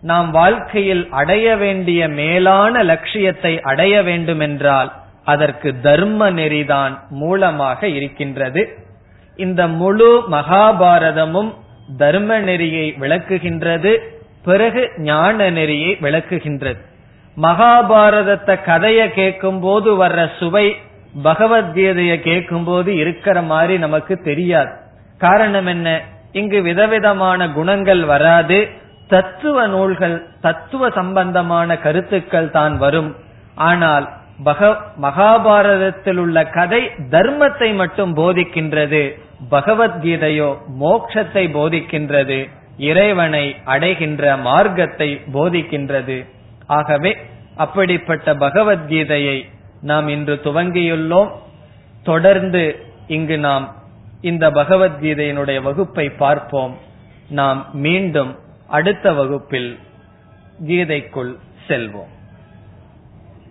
நாம் வாழ்க்கையில் அடைய வேண்டிய மேலான லட்சியத்தை அடைய வேண்டுமென்றால் அதற்கு தர்ம நெறிதான் மூலமாக இருக்கின்றது. இந்த முழு மகாபாரதமும் தர்ம நெறியை விளக்குகின்றது பிறகு ஞான நெறியை விளக்குகின்றது. மகாபாரதத்தை கதையை கேட்கும் போது வர்ற சுவை பகவத்கீதையை கேட்கும் போது இருக்கிற மாதிரி நமக்கு தெரியாது. காரணம் என்ன? இங்கு விதவிதமான குணங்கள் வராது தத்துவ நூல்கள் தத்துவ சம்பந்தமான கருத்துக்கள் தான் வரும். ஆனால் மகாபாரதத்தில் உள்ள கதை தர்மத்தை மட்டும் போதிக்கின்றது. பகவத்கீதையோ மோட்சத்தை போதிக்கின்றது இறைவனை அடைகின்ற மார்க்கத்தை போதிக்கின்றது. ஆகவே அப்படிப்பட்ட பகவத்கீதையை நாம் இன்று துவங்கியுள்ளோம். தொடர்ந்து இங்கு நாம் இந்த பகவத்கீதையினுடைய வகுப்பை பார்ப்போம். நாம் மீண்டும் அடுத்த வகுப்பில் கீதைக்குள் செல்வோம்.